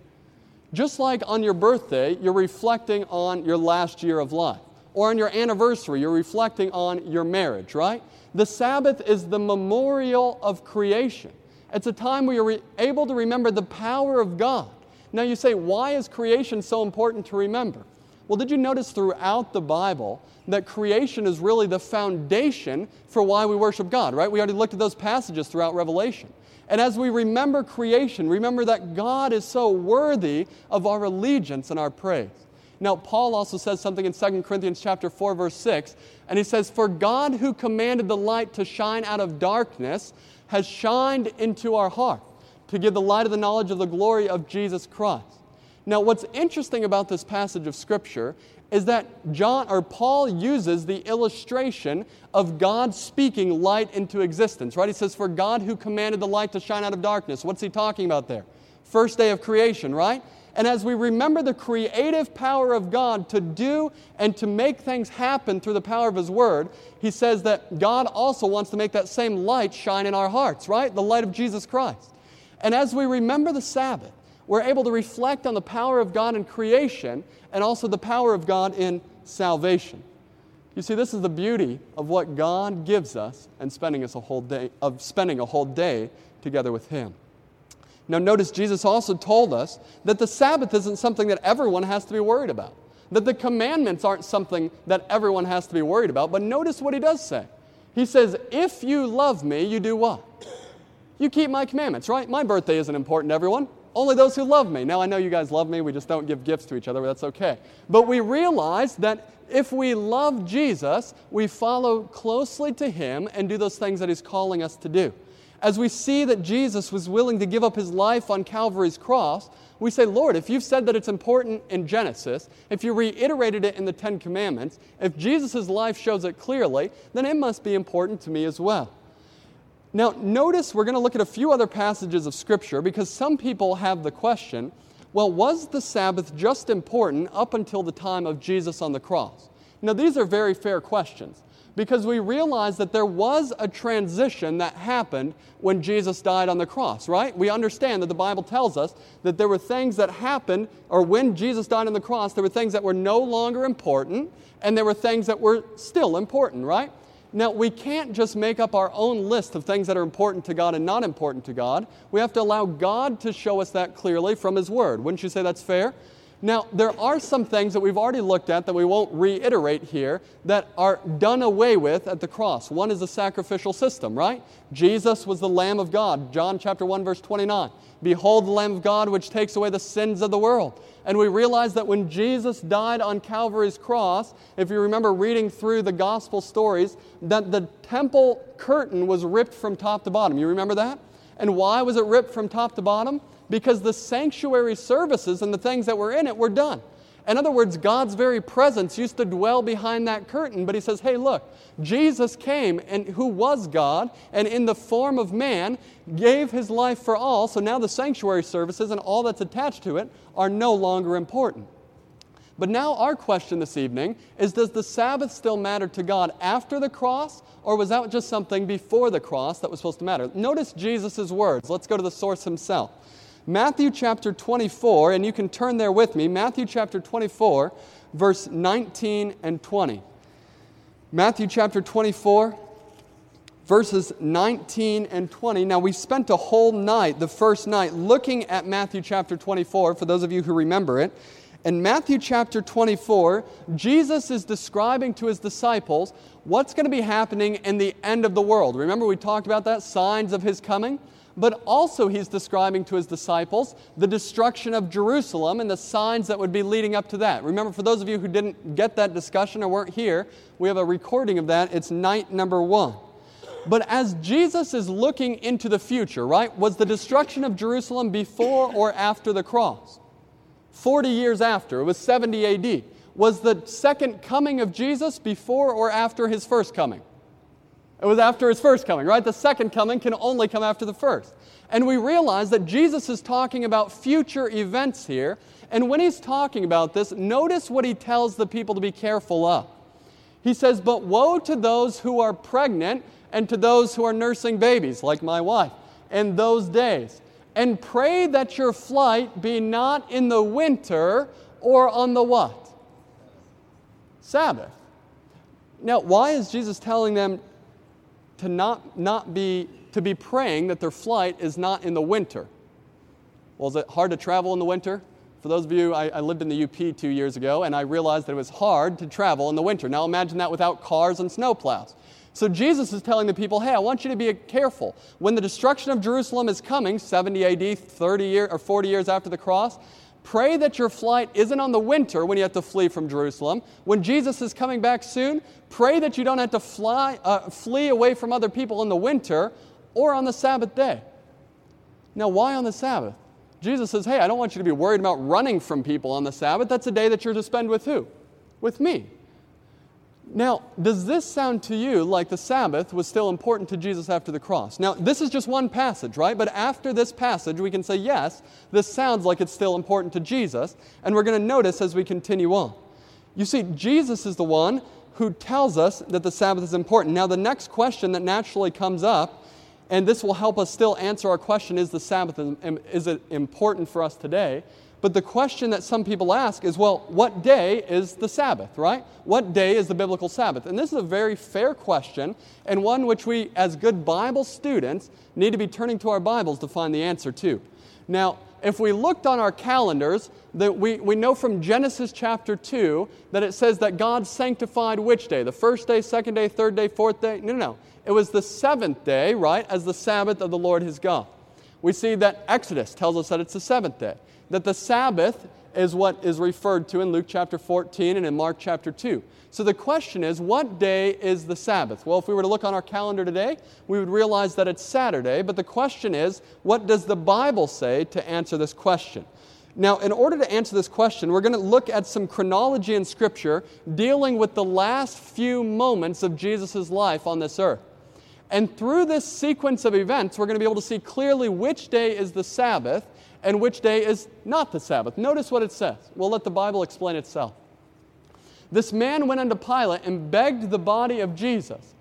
Just like on your birthday, you're reflecting on your last year of life. Or on your anniversary, you're reflecting on your marriage, right? The Sabbath is the memorial of creation. It's a time where you're able to remember the power of God. Now you say, why is creation so important to remember? Well, did you notice throughout the Bible that creation is really the foundation for why we worship God, right? We already looked at those passages throughout Revelation. And as we remember creation, remember that God is so worthy of our allegiance and our praise. Now, Paul also says something in 2 Corinthians chapter 4, verse 6, and he says, For God who commanded the light to shine out of darkness has shined into our heart to give the light of the knowledge of the glory of Jesus Christ. Now, what's interesting about this passage of Scripture is that John or Paul uses the illustration of God speaking light into existence, right? He says, For God who commanded the light to shine out of darkness. What's he talking about there? First day of creation, right? And as we remember the creative power of God to do and to make things happen through the power of His Word, He says that God also wants to make that same light shine in our hearts, right? The light of Jesus Christ. And as we remember the Sabbath, we're able to reflect on the power of God in creation and also the power of God in salvation. You see, this is the beauty of what God gives us and spending us a whole day of spending a whole day together with Him. Now, notice Jesus also told us that the Sabbath isn't something that everyone has to be worried about. That the commandments aren't something that everyone has to be worried about. But notice what he does say. He says, If you love me, you do what? You keep my commandments, right? My birthday isn't important to everyone. Only those who love me. Now, I know you guys love me. We just don't give gifts to each other, but that's okay. But we realize that if we love Jesus, we follow closely to him and do those things that he's calling us to do. As we see that Jesus was willing to give up his life on Calvary's cross, we say, Lord, if you've said that it's important in Genesis, if you reiterated it in the Ten Commandments, if Jesus' life shows it clearly, then it must be important to me as well. Now, notice we're going to look at a few other passages of Scripture because some people have the question well, was the Sabbath just important up until the time of Jesus on the cross? Now, these are very fair questions because we realize that there was a transition that happened when Jesus died on the cross, right? We understand that the Bible tells us that there were things that happened, or when Jesus died on the cross, there were things that were no longer important, and there were things that were still important, right? Now, we can't just make up our own list of things that are important to God and not important to God. We have to allow God to show us that clearly from His Word. Wouldn't you say that's fair? Now, there are some things that we've already looked at that we won't reiterate here that are done away with at the cross. One is the sacrificial system, right? Jesus was the Lamb of God. John chapter 1 verse 29. Behold the Lamb of God which takes away the sins of the world. And we realize that when Jesus died on Calvary's cross, if you remember reading through the gospel stories, that the temple curtain was ripped from top to bottom. You remember that? And why was it ripped from top to bottom? Because the sanctuary services and the things that were in it were done. In other words, God's very presence used to dwell behind that curtain, but he says, hey, look, Jesus came and who was God and in the form of man gave his life for all, so now the sanctuary services and all that's attached to it are no longer important. But now our question this evening is does the Sabbath still matter to God after the cross, or was that just something before the cross that was supposed to matter? Notice Jesus' words. Let's go to the source himself. Matthew chapter 24, and you can turn there with me. Matthew chapter 24, verse 19 and 20. Matthew chapter 24, verses 19 and 20. Now, we spent a whole night, the first night, looking at Matthew chapter 24, for those of you who remember it. In Matthew chapter 24, Jesus is describing to his disciples what's going to be happening in the end of the world. Remember, we talked about that? Signs of his coming but also he's describing to his disciples the destruction of Jerusalem and the signs that would be leading up to that. Remember, for those of you who didn't get that discussion or weren't here, we have a recording of that. It's night number one. But as Jesus is looking into the future, right, was the destruction of Jerusalem before or after the cross? 40 years after, it was 70 AD. Was the second coming of Jesus before or after his first coming? It was after his first coming, right? The second coming can only come after the first. And we realize that Jesus is talking about future events here. And when he's talking about this, notice what he tells the people to be careful of. He says, But woe to those who are pregnant and to those who are nursing babies, like my wife, in those days. And pray that your flight be not in the winter or on the what? Sabbath. Now, why is Jesus telling them to not, not be, to be praying that their flight is not in the winter. Well, is it hard to travel in the winter? For those of you, I, I, lived in the UP two years ago, and I realized that it was hard to travel in the winter. Now imagine that without cars and snowplows. So Jesus is telling the people, hey, I want you to be careful. When the destruction of Jerusalem is coming, 70 AD, 30 year, or 40 years after the cross, Pray that your flight isn't on the winter when you have to flee from Jerusalem. When Jesus is coming back soon, pray that you don't have to fly, uh, flee away from other people in the winter or on the Sabbath day. Now, why on the Sabbath? Jesus says, Hey, I don't want you to be worried about running from people on the Sabbath. That's a day that you're to spend with who? With me. Now, does this sound to you like the Sabbath was still important to Jesus after the cross? Now, this is just one passage, right? But after this passage, we can say, yes, this sounds like it's still important to Jesus, and we're going to notice as we continue on. You see, Jesus is the one who tells us that the Sabbath is important. Now, the next question that naturally comes up, and this will help us still answer our question is the Sabbath um, is it important for us today? But the question that some people ask is well, what day is the Sabbath, right? What day is the biblical Sabbath? And this is a very fair question, and one which we, as good Bible students, need to be turning to our Bibles to find the answer to. Now, if we looked on our calendars, that we, we know from Genesis chapter 2 that it says that God sanctified which day? The first day, second day, third day, fourth day? No, no, no. It was the seventh day, right, as the Sabbath of the Lord his God. We see that Exodus tells us that it's the seventh day that the Sabbath is what is referred to in Luke chapter 14 and in Mark chapter 2. So the question is, what day is the Sabbath? Well, if we were to look on our calendar today, we would realize that it's Saturday, but the question is, what does the Bible say to answer this question? Now, in order to answer this question, we're going to look at some chronology in Scripture dealing with the last few moments of Jesus' life on this earth. And through this sequence of events, we're going to be able to see clearly which day is the Sabbath and which day is not the Sabbath. Notice what it says. We'll let the Bible explain itself. This man went unto Pilate and begged the body of Jesus.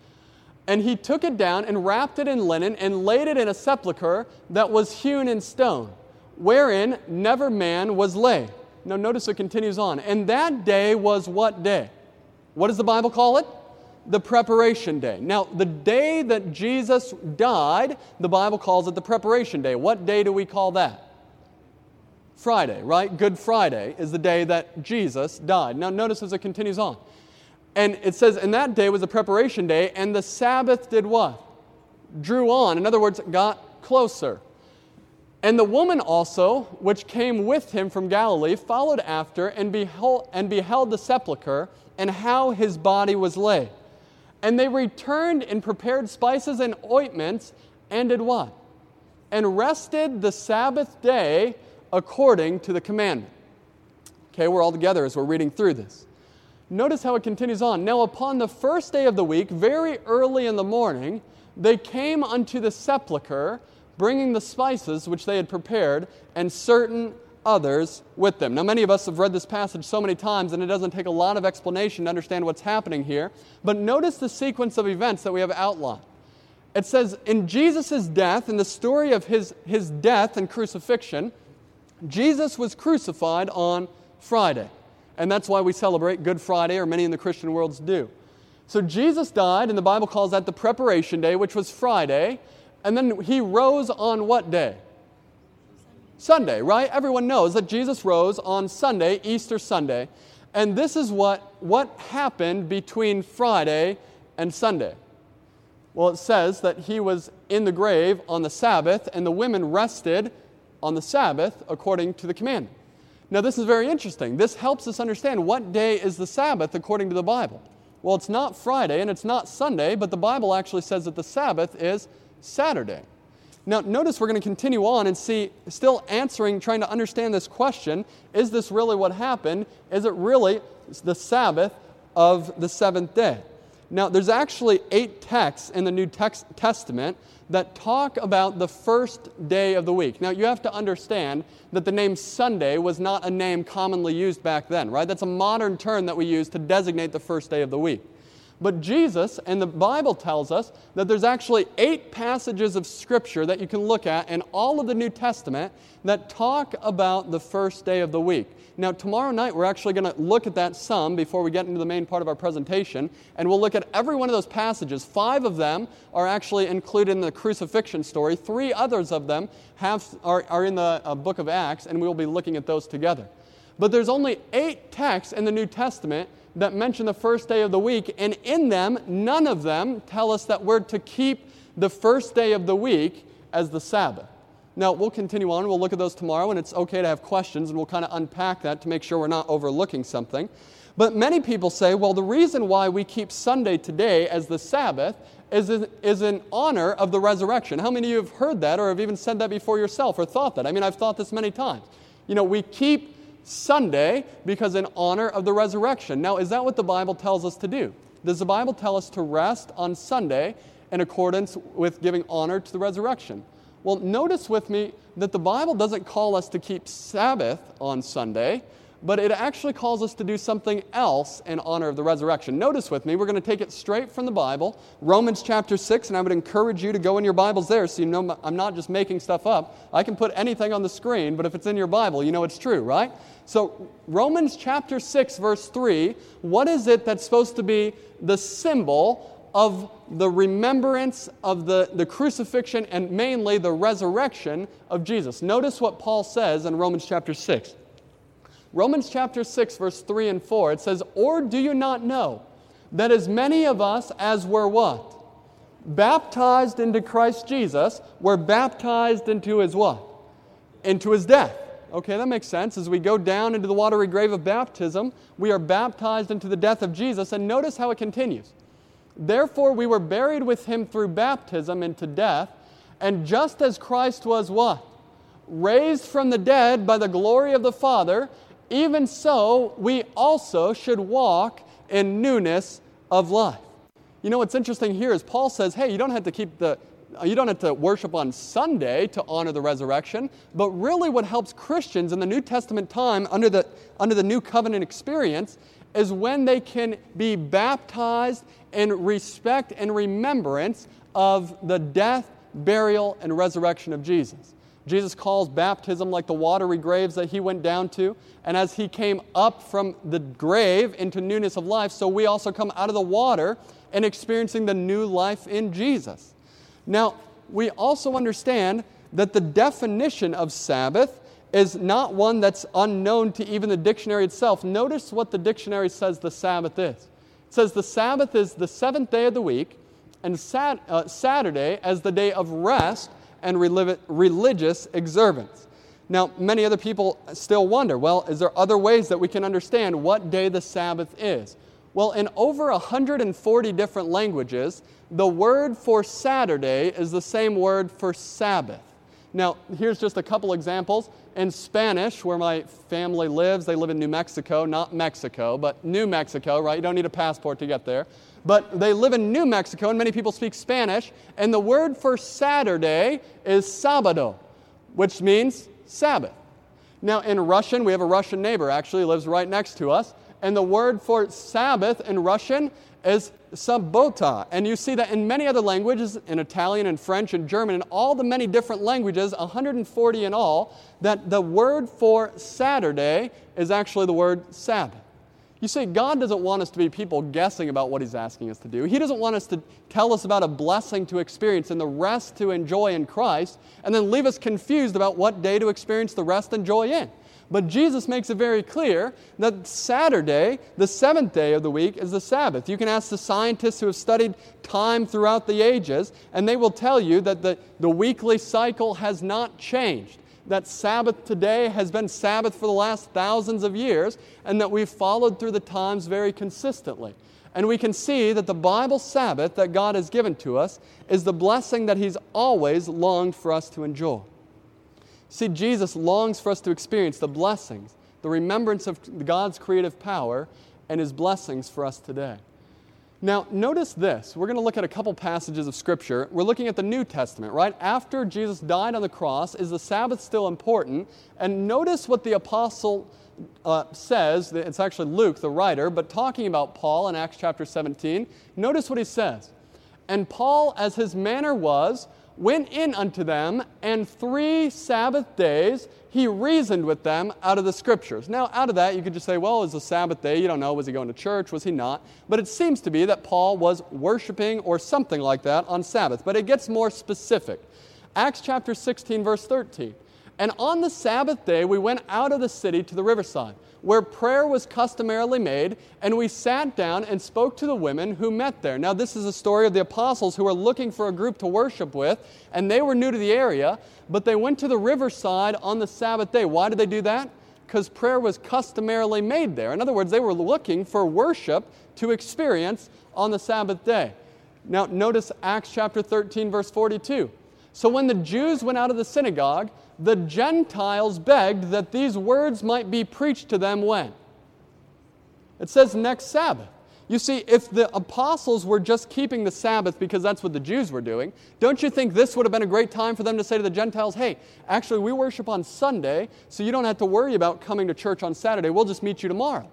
And he took it down and wrapped it in linen and laid it in a sepulchre that was hewn in stone, wherein never man was laid. Now, notice it continues on. And that day was what day? What does the Bible call it? The preparation day. Now, the day that Jesus died, the Bible calls it the preparation day. What day do we call that? Friday, right? Good Friday is the day that Jesus died. Now, notice as it continues on. And it says, and that day was a preparation day, and the Sabbath did what? Drew on. In other words, got closer. And the woman also, which came with him from Galilee, followed after and beheld, and beheld the sepulchre and how his body was laid. And they returned and prepared spices and ointments and did what? And rested the Sabbath day according to the commandment. Okay, we're all together as we're reading through this. Notice how it continues on. Now, upon the first day of the week, very early in the morning, they came unto the sepulchre bringing the spices which they had prepared, and certain others with them. Now, many of us have read this passage so many times, and it doesn't take a lot of explanation to understand what's happening here. But notice the sequence of events that we have outlined. It says, in Jesus' death, in the story of his, his death and crucifixion, Jesus was crucified on Friday. And that's why we celebrate Good Friday, or many in the Christian worlds do. So Jesus died, and the Bible calls that the preparation day, which was Friday. And then he rose on what day? Sunday, right? Everyone knows that Jesus rose on Sunday, Easter Sunday. And this is what, what happened between Friday and Sunday. Well, it says that he was in the grave on the Sabbath, and the women rested on the Sabbath according to the commandment. Now, this is very interesting. This helps us understand what day is the Sabbath according to the Bible. Well, it's not Friday and it's not Sunday, but the Bible actually says that the Sabbath is Saturday. Now, notice we're going to continue on and see, still answering, trying to understand this question is this really what happened? Is it really the Sabbath of the seventh day? Now, there's actually eight texts in the New text, Testament that talk about the first day of the week. Now, you have to understand that the name Sunday was not a name commonly used back then, right? That's a modern term that we use to designate the first day of the week. But Jesus and the Bible tells us that there's actually eight passages of Scripture that you can look at in all of the New Testament that talk about the first day of the week. Now, tomorrow night, we're actually going to look at that some before we get into the main part of our presentation, and we'll look at every one of those passages. Five of them are actually included in the crucifixion story, three others of them have, are, are in the uh, book of Acts, and we will be looking at those together. But there's only eight texts in the New Testament that mention the first day of the week, and in them, none of them tell us that we're to keep the first day of the week as the Sabbath. Now, we'll continue on. We'll look at those tomorrow, and it's okay to have questions, and we'll kind of unpack that to make sure we're not overlooking something. But many people say, well, the reason why we keep Sunday today as the Sabbath is is in honor of the resurrection. How many of you have heard that or have even said that before yourself or thought that? I mean, I've thought this many times. You know, we keep Sunday because in honor of the resurrection. Now, is that what the Bible tells us to do? Does the Bible tell us to rest on Sunday in accordance with giving honor to the resurrection? Well, notice with me that the Bible doesn't call us to keep Sabbath on Sunday but it actually calls us to do something else in honor of the resurrection. Notice with me, we're going to take it straight from the Bible, Romans chapter 6, and I would encourage you to go in your Bibles there so you know I'm not just making stuff up. I can put anything on the screen, but if it's in your Bible, you know it's true, right? So, Romans chapter 6, verse 3, what is it that's supposed to be the symbol of the remembrance of the, the crucifixion and mainly the resurrection of Jesus? Notice what Paul says in Romans chapter 6. Romans chapter 6, verse 3 and 4, it says, Or do you not know that as many of us as were what? Baptized into Christ Jesus, were baptized into his what? Into his death. Okay, that makes sense. As we go down into the watery grave of baptism, we are baptized into the death of Jesus. And notice how it continues. Therefore, we were buried with him through baptism into death. And just as Christ was what? Raised from the dead by the glory of the Father, even so, we also should walk in newness of life. You know what's interesting here is Paul says, hey, you don't have to keep the you don't have to worship on Sunday to honor the resurrection, but really what helps Christians in the New Testament time under the, under the new covenant experience is when they can be baptized in respect and remembrance of the death, burial, and resurrection of Jesus. Jesus calls baptism like the watery graves that he went down to. And as he came up from the grave into newness of life, so we also come out of the water and experiencing the new life in Jesus. Now, we also understand that the definition of Sabbath is not one that's unknown to even the dictionary itself. Notice what the dictionary says the Sabbath is. It says the Sabbath is the seventh day of the week, and sat, uh, Saturday as the day of rest and religious observance. Now, many other people still wonder well, is there other ways that we can understand what day the Sabbath is? Well, in over 140 different languages, the word for Saturday is the same word for Sabbath. Now, here's just a couple examples. In Spanish, where my family lives, they live in New Mexico, not Mexico, but New Mexico, right? You don't need a passport to get there. But they live in New Mexico, and many people speak Spanish, and the word for Saturday is sábado, which means Sabbath. Now, in Russian, we have a Russian neighbor, actually, lives right next to us, and the word for Sabbath in Russian is sabota. And you see that in many other languages, in Italian and French and German, and all the many different languages, 140 in all, that the word for Saturday is actually the word Sabbath. You see, God doesn't want us to be people guessing about what He's asking us to do. He doesn't want us to tell us about a blessing to experience and the rest to enjoy in Christ, and then leave us confused about what day to experience the rest and joy in. But Jesus makes it very clear that Saturday, the seventh day of the week, is the Sabbath. You can ask the scientists who have studied time throughout the ages, and they will tell you that the, the weekly cycle has not changed. That Sabbath today has been Sabbath for the last thousands of years, and that we've followed through the times very consistently. And we can see that the Bible Sabbath that God has given to us is the blessing that He's always longed for us to enjoy. See, Jesus longs for us to experience the blessings, the remembrance of God's creative power, and His blessings for us today. Now, notice this. We're going to look at a couple passages of Scripture. We're looking at the New Testament, right? After Jesus died on the cross, is the Sabbath still important? And notice what the apostle uh, says. It's actually Luke, the writer, but talking about Paul in Acts chapter 17. Notice what he says. And Paul, as his manner was, went in unto them, and three Sabbath days he reasoned with them out of the scriptures. Now, out of that, you could just say, well, it was a Sabbath day. You don't know. Was he going to church? Was he not? But it seems to be that Paul was worshiping or something like that on Sabbath. But it gets more specific. Acts chapter 16, verse 13. And on the Sabbath day, we went out of the city to the riverside where prayer was customarily made, and we sat down and spoke to the women who met there. Now, this is a story of the apostles who were looking for a group to worship with, and they were new to the area, but they went to the riverside on the Sabbath day. Why did they do that? Because prayer was customarily made there. In other words, they were looking for worship to experience on the Sabbath day. Now, notice Acts chapter 13, verse 42. So when the Jews went out of the synagogue, the Gentiles begged that these words might be preached to them when? It says next Sabbath. You see, if the apostles were just keeping the Sabbath because that's what the Jews were doing, don't you think this would have been a great time for them to say to the Gentiles, hey, actually, we worship on Sunday, so you don't have to worry about coming to church on Saturday. We'll just meet you tomorrow.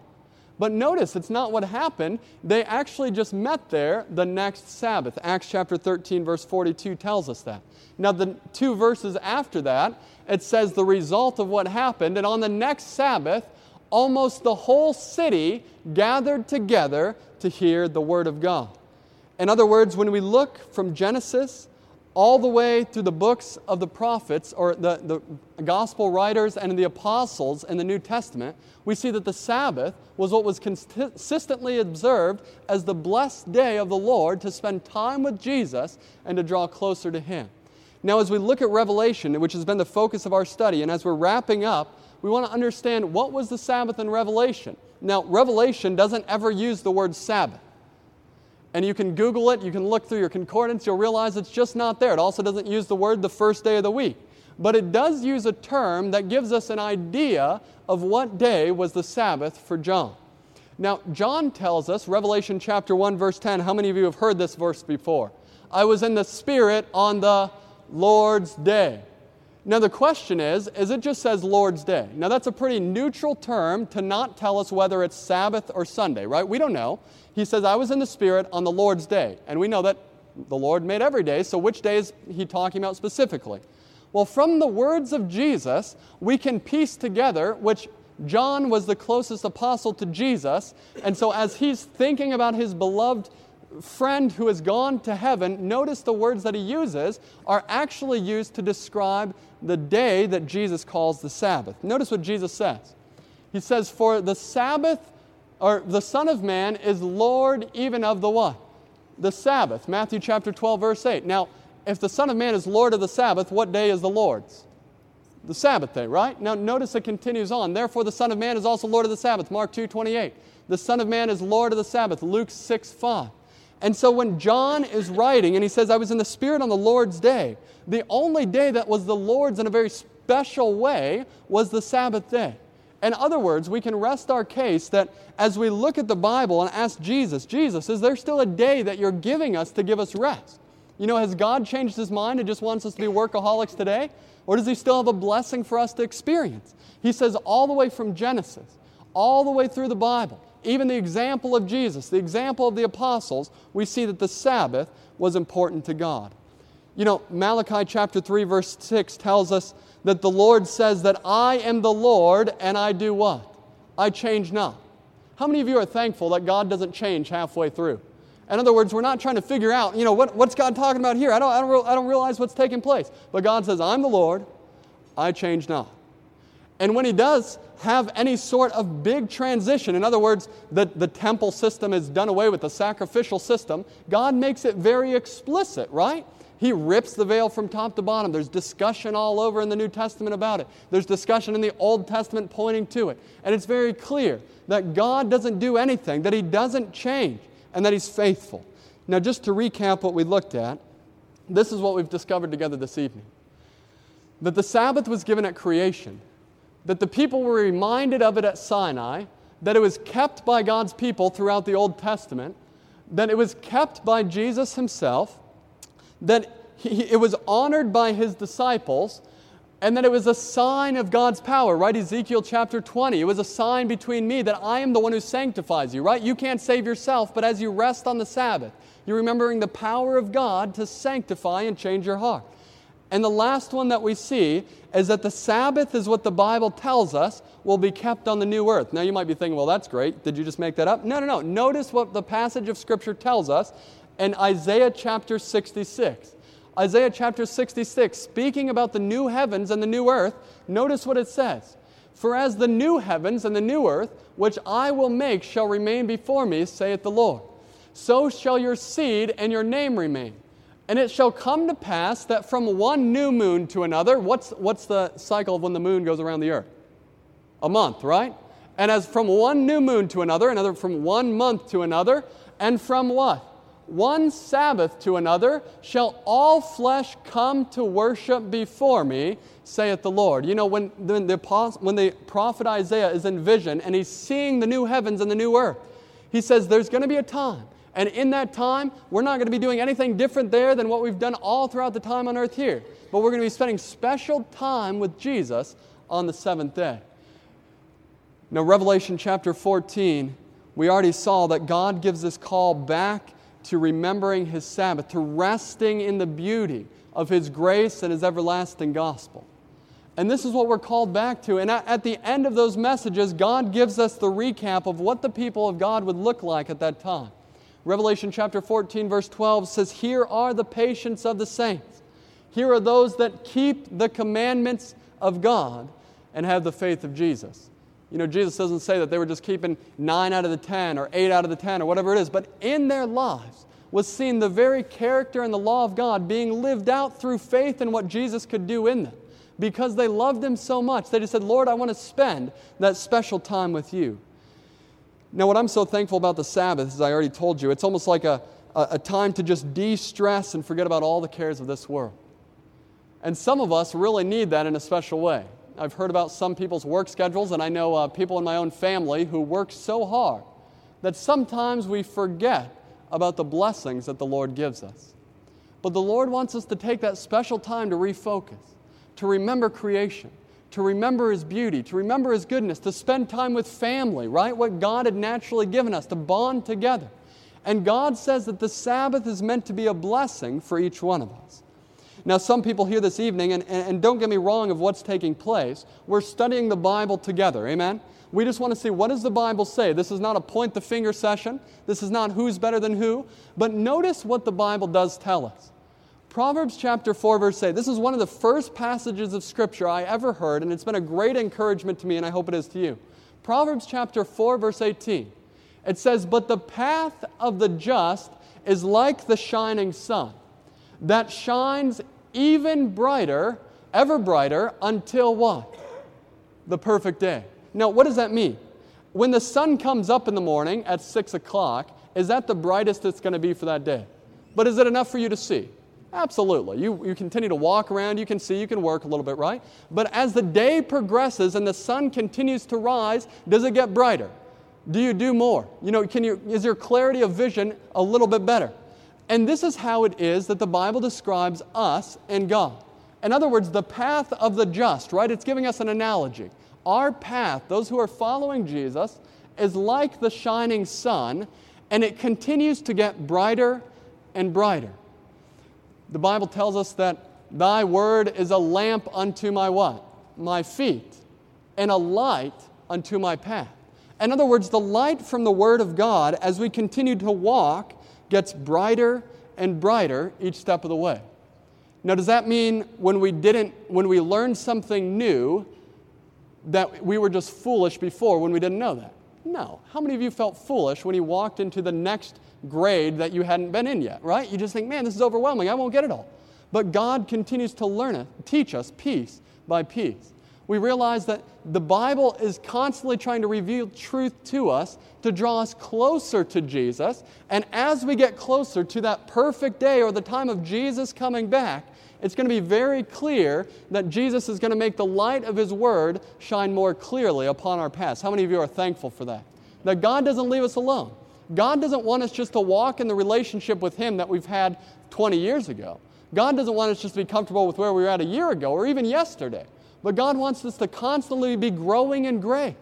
But notice, it's not what happened. They actually just met there the next Sabbath. Acts chapter 13, verse 42 tells us that. Now, the two verses after that, it says the result of what happened. And on the next Sabbath, almost the whole city gathered together to hear the Word of God. In other words, when we look from Genesis all the way through the books of the prophets or the, the gospel writers and the apostles in the New Testament, we see that the Sabbath was what was consistently observed as the blessed day of the Lord to spend time with Jesus and to draw closer to Him. Now, as we look at Revelation, which has been the focus of our study, and as we're wrapping up, we want to understand what was the Sabbath in Revelation. Now, Revelation doesn't ever use the word Sabbath. And you can Google it, you can look through your concordance, you'll realize it's just not there. It also doesn't use the word the first day of the week. But it does use a term that gives us an idea of what day was the Sabbath for John. Now, John tells us, Revelation chapter 1, verse 10, how many of you have heard this verse before? I was in the Spirit on the Lord's Day. Now, the question is, is it just says Lord's Day? Now, that's a pretty neutral term to not tell us whether it's Sabbath or Sunday, right? We don't know. He says, I was in the Spirit on the Lord's Day. And we know that the Lord made every day, so which day is he talking about specifically? Well, from the words of Jesus, we can piece together which John was the closest apostle to Jesus. And so, as he's thinking about his beloved friend who has gone to heaven, notice the words that he uses are actually used to describe the day that Jesus calls the Sabbath. Notice what Jesus says. He says, For the Sabbath, or the Son of Man is Lord even of the what? The Sabbath. Matthew chapter 12, verse 8. Now, if the Son of Man is Lord of the Sabbath, what day is the Lord's? The Sabbath day, right? Now notice it continues on. Therefore, the Son of Man is also Lord of the Sabbath. Mark 2 28. The Son of Man is Lord of the Sabbath. Luke 6 5. And so when John is writing and he says, I was in the Spirit on the Lord's day, the only day that was the Lord's in a very special way was the Sabbath day. In other words, we can rest our case that as we look at the Bible and ask Jesus, Jesus, is there still a day that you're giving us to give us rest? You know, has God changed his mind and just wants us to be workaholics today? Or does he still have a blessing for us to experience? He says, all the way from Genesis, all the way through the Bible, even the example of Jesus, the example of the apostles, we see that the Sabbath was important to God. You know, Malachi chapter 3, verse 6 tells us that the Lord says that I am the Lord and I do what? I change not. How many of you are thankful that God doesn't change halfway through? In other words, we're not trying to figure out, you know, what, what's God talking about here? I don't, I, don't, I don't realize what's taking place. But God says, I'm the Lord, I change not. And when He does have any sort of big transition, in other words, the, the temple system is done away with, the sacrificial system, God makes it very explicit, right? He rips the veil from top to bottom. There's discussion all over in the New Testament about it. There's discussion in the Old Testament pointing to it. And it's very clear that God doesn't do anything, that He doesn't change and that He's faithful. Now, just to recap what we looked at, this is what we've discovered together this evening that the Sabbath was given at creation, that the people were reminded of it at Sinai, that it was kept by God's people throughout the Old Testament, that it was kept by Jesus Himself, that he, it was honored by His disciples, and that it was a sign of God's power, right? Ezekiel chapter 20. It was a sign between me that I am the one who sanctifies you, right? You can't save yourself, but as you rest on the Sabbath, you're remembering the power of God to sanctify and change your heart. And the last one that we see is that the Sabbath is what the Bible tells us will be kept on the new earth. Now you might be thinking, well, that's great. Did you just make that up? No, no, no. Notice what the passage of Scripture tells us in Isaiah chapter 66. Isaiah chapter 66, speaking about the new heavens and the new earth, notice what it says. For as the new heavens and the new earth, which I will make, shall remain before me, saith the Lord, so shall your seed and your name remain. And it shall come to pass that from one new moon to another, what's, what's the cycle of when the moon goes around the earth? A month, right? And as from one new moon to another, another from one month to another, and from what? one Sabbath to another, shall all flesh come to worship before me, saith the Lord. You know, when the, the, when the prophet Isaiah is in vision and he's seeing the new heavens and the new earth, he says there's going to be a time. And in that time, we're not going to be doing anything different there than what we've done all throughout the time on earth here. But we're going to be spending special time with Jesus on the seventh day. Now, Revelation chapter 14, we already saw that God gives this call back to remembering His Sabbath, to resting in the beauty of His grace and His everlasting gospel. And this is what we're called back to. And at the end of those messages, God gives us the recap of what the people of God would look like at that time. Revelation chapter 14, verse 12 says, Here are the patience of the saints. Here are those that keep the commandments of God and have the faith of Jesus. You know, Jesus doesn't say that they were just keeping nine out of the ten or eight out of the ten or whatever it is, but in their lives was seen the very character and the law of God being lived out through faith in what Jesus could do in them. Because they loved Him so much, they just said, Lord, I want to spend that special time with you. Now, what I'm so thankful about the Sabbath, as I already told you, it's almost like a, a, a time to just de stress and forget about all the cares of this world. And some of us really need that in a special way. I've heard about some people's work schedules, and I know uh, people in my own family who work so hard that sometimes we forget about the blessings that the Lord gives us. But the Lord wants us to take that special time to refocus, to remember creation, to remember His beauty, to remember His goodness, to spend time with family, right? What God had naturally given us, to bond together. And God says that the Sabbath is meant to be a blessing for each one of us. Now, some people here this evening, and, and, don't get me wrong of what's taking place, we're studying the Bible together. Amen? We just want to see what does the Bible say. This is not a point the finger session. This is not who's better than who. But notice what the Bible does tell us. Proverbs chapter 4, verse 8. This is one of the first passages of Scripture I ever heard, and it's been a great encouragement to me, and I hope it is to you. Proverbs chapter 4, verse 18. It says, But the path of the just is like the shining sun, that shines even brighter, ever brighter, until what? The perfect day. Now, what does that mean? When the sun comes up in the morning at 6 o'clock, is that the brightest it's going to be for that day? But is it enough for you to see? Absolutely. You, you continue to walk around, you can see, you can work a little bit, right? But as the day progresses and the sun continues to rise, does it get brighter? Do you do more? You know, can you, is your clarity of vision a little bit better? And this is how it is that the Bible describes us and God. In other words, the path of the just, right? It's giving us an analogy. Our path, those who are following Jesus, is like the shining sun, and it continues to get brighter and brighter. The Bible tells us that thy word is a lamp unto my what? My feet, and a light unto my path. In other words, the light from the word of God as we continue to walk gets brighter and brighter each step of the way. Now, does that mean when we didn't, when we learned something new, that we were just foolish before when we didn't know that? No. How many of you felt foolish when you walked into the next grade that you hadn't been in yet, right? You just think, man, this is overwhelming. I won't get it all. But God continues to learn it, teach us piece by piece. We realize that the Bible is constantly trying to reveal truth to us to draw us closer to Jesus. And as we get closer to that perfect day or the time of Jesus coming back, it's going to be very clear that Jesus is going to make the light of His Word shine more clearly upon our paths. How many of you are thankful for that? That God doesn't leave us alone. God doesn't want us just to walk in the relationship with Him that we've had 20 years ago. God doesn't want us just to be comfortable with where we were at a year ago or even yesterday. But God wants us to constantly be growing in grace.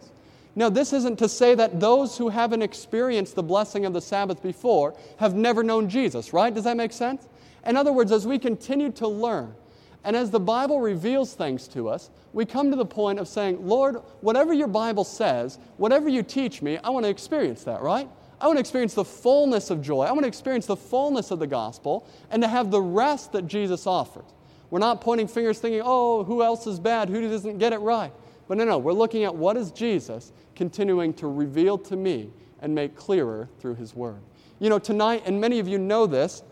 Now, this isn't to say that those who haven't experienced the blessing of the Sabbath before have never known Jesus, right? Does that make sense? In other words, as we continue to learn, and as the Bible reveals things to us, we come to the point of saying, Lord, whatever your Bible says, whatever you teach me, I want to experience that, right? I want to experience the fullness of joy. I want to experience the fullness of the gospel and to have the rest that Jesus offers. We're not pointing fingers thinking, oh, who else is bad? Who doesn't get it right? But no, no, we're looking at what is Jesus continuing to reveal to me and make clearer through his word. You know, tonight, and many of you know this,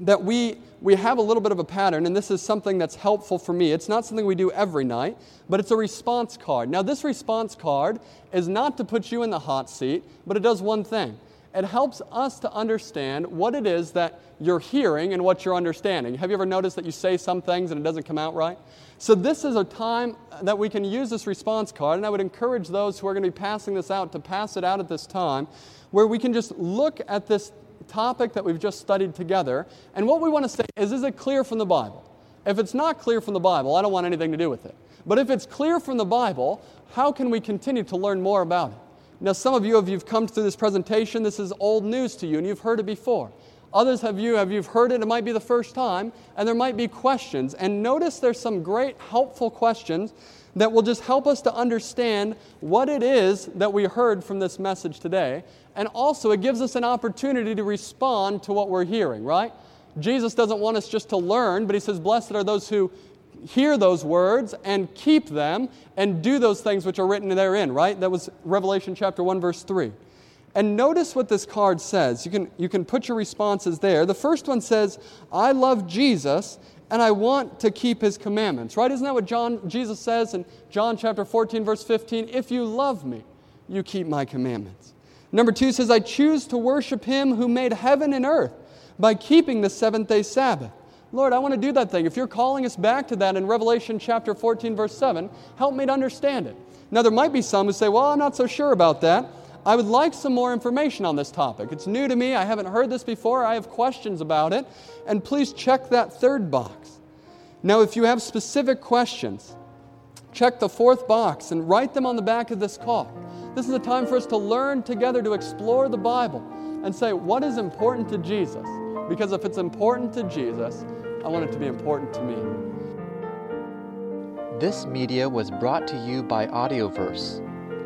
that we, we have a little bit of a pattern, and this is something that's helpful for me. It's not something we do every night, but it's a response card. Now, this response card is not to put you in the hot seat, but it does one thing it helps us to understand what it is that you're hearing and what you're understanding. Have you ever noticed that you say some things and it doesn't come out right? So, this is a time that we can use this response card, and I would encourage those who are going to be passing this out to pass it out at this time, where we can just look at this topic that we've just studied together. And what we want to say is is it clear from the Bible? If it's not clear from the Bible, I don't want anything to do with it. But if it's clear from the Bible, how can we continue to learn more about it? Now, some of you, if you've come through this presentation, this is old news to you and you've heard it before. Others of you, have you've heard it, it might be the first time, and there might be questions. And notice there's some great helpful questions that will just help us to understand what it is that we heard from this message today. And also, it gives us an opportunity to respond to what we're hearing, right? Jesus doesn't want us just to learn, but he says, Blessed are those who hear those words and keep them and do those things which are written therein, right? That was Revelation chapter 1, verse 3. And notice what this card says. You can, you can put your responses there. The first one says, I love Jesus and I want to keep his commandments, right? Isn't that what John, Jesus says in John chapter 14, verse 15? If you love me, you keep my commandments. Number two says, I choose to worship him who made heaven and earth by keeping the seventh day Sabbath. Lord, I want to do that thing. If you're calling us back to that in Revelation chapter 14, verse 7, help me to understand it. Now, there might be some who say, Well, I'm not so sure about that. I would like some more information on this topic. It's new to me. I haven't heard this before. I have questions about it. And please check that third box. Now, if you have specific questions, check the fourth box and write them on the back of this card. This is a time for us to learn together to explore the Bible and say, what is important to Jesus? Because if it's important to Jesus, I want it to be important to me. This media was brought to you by Audioverse,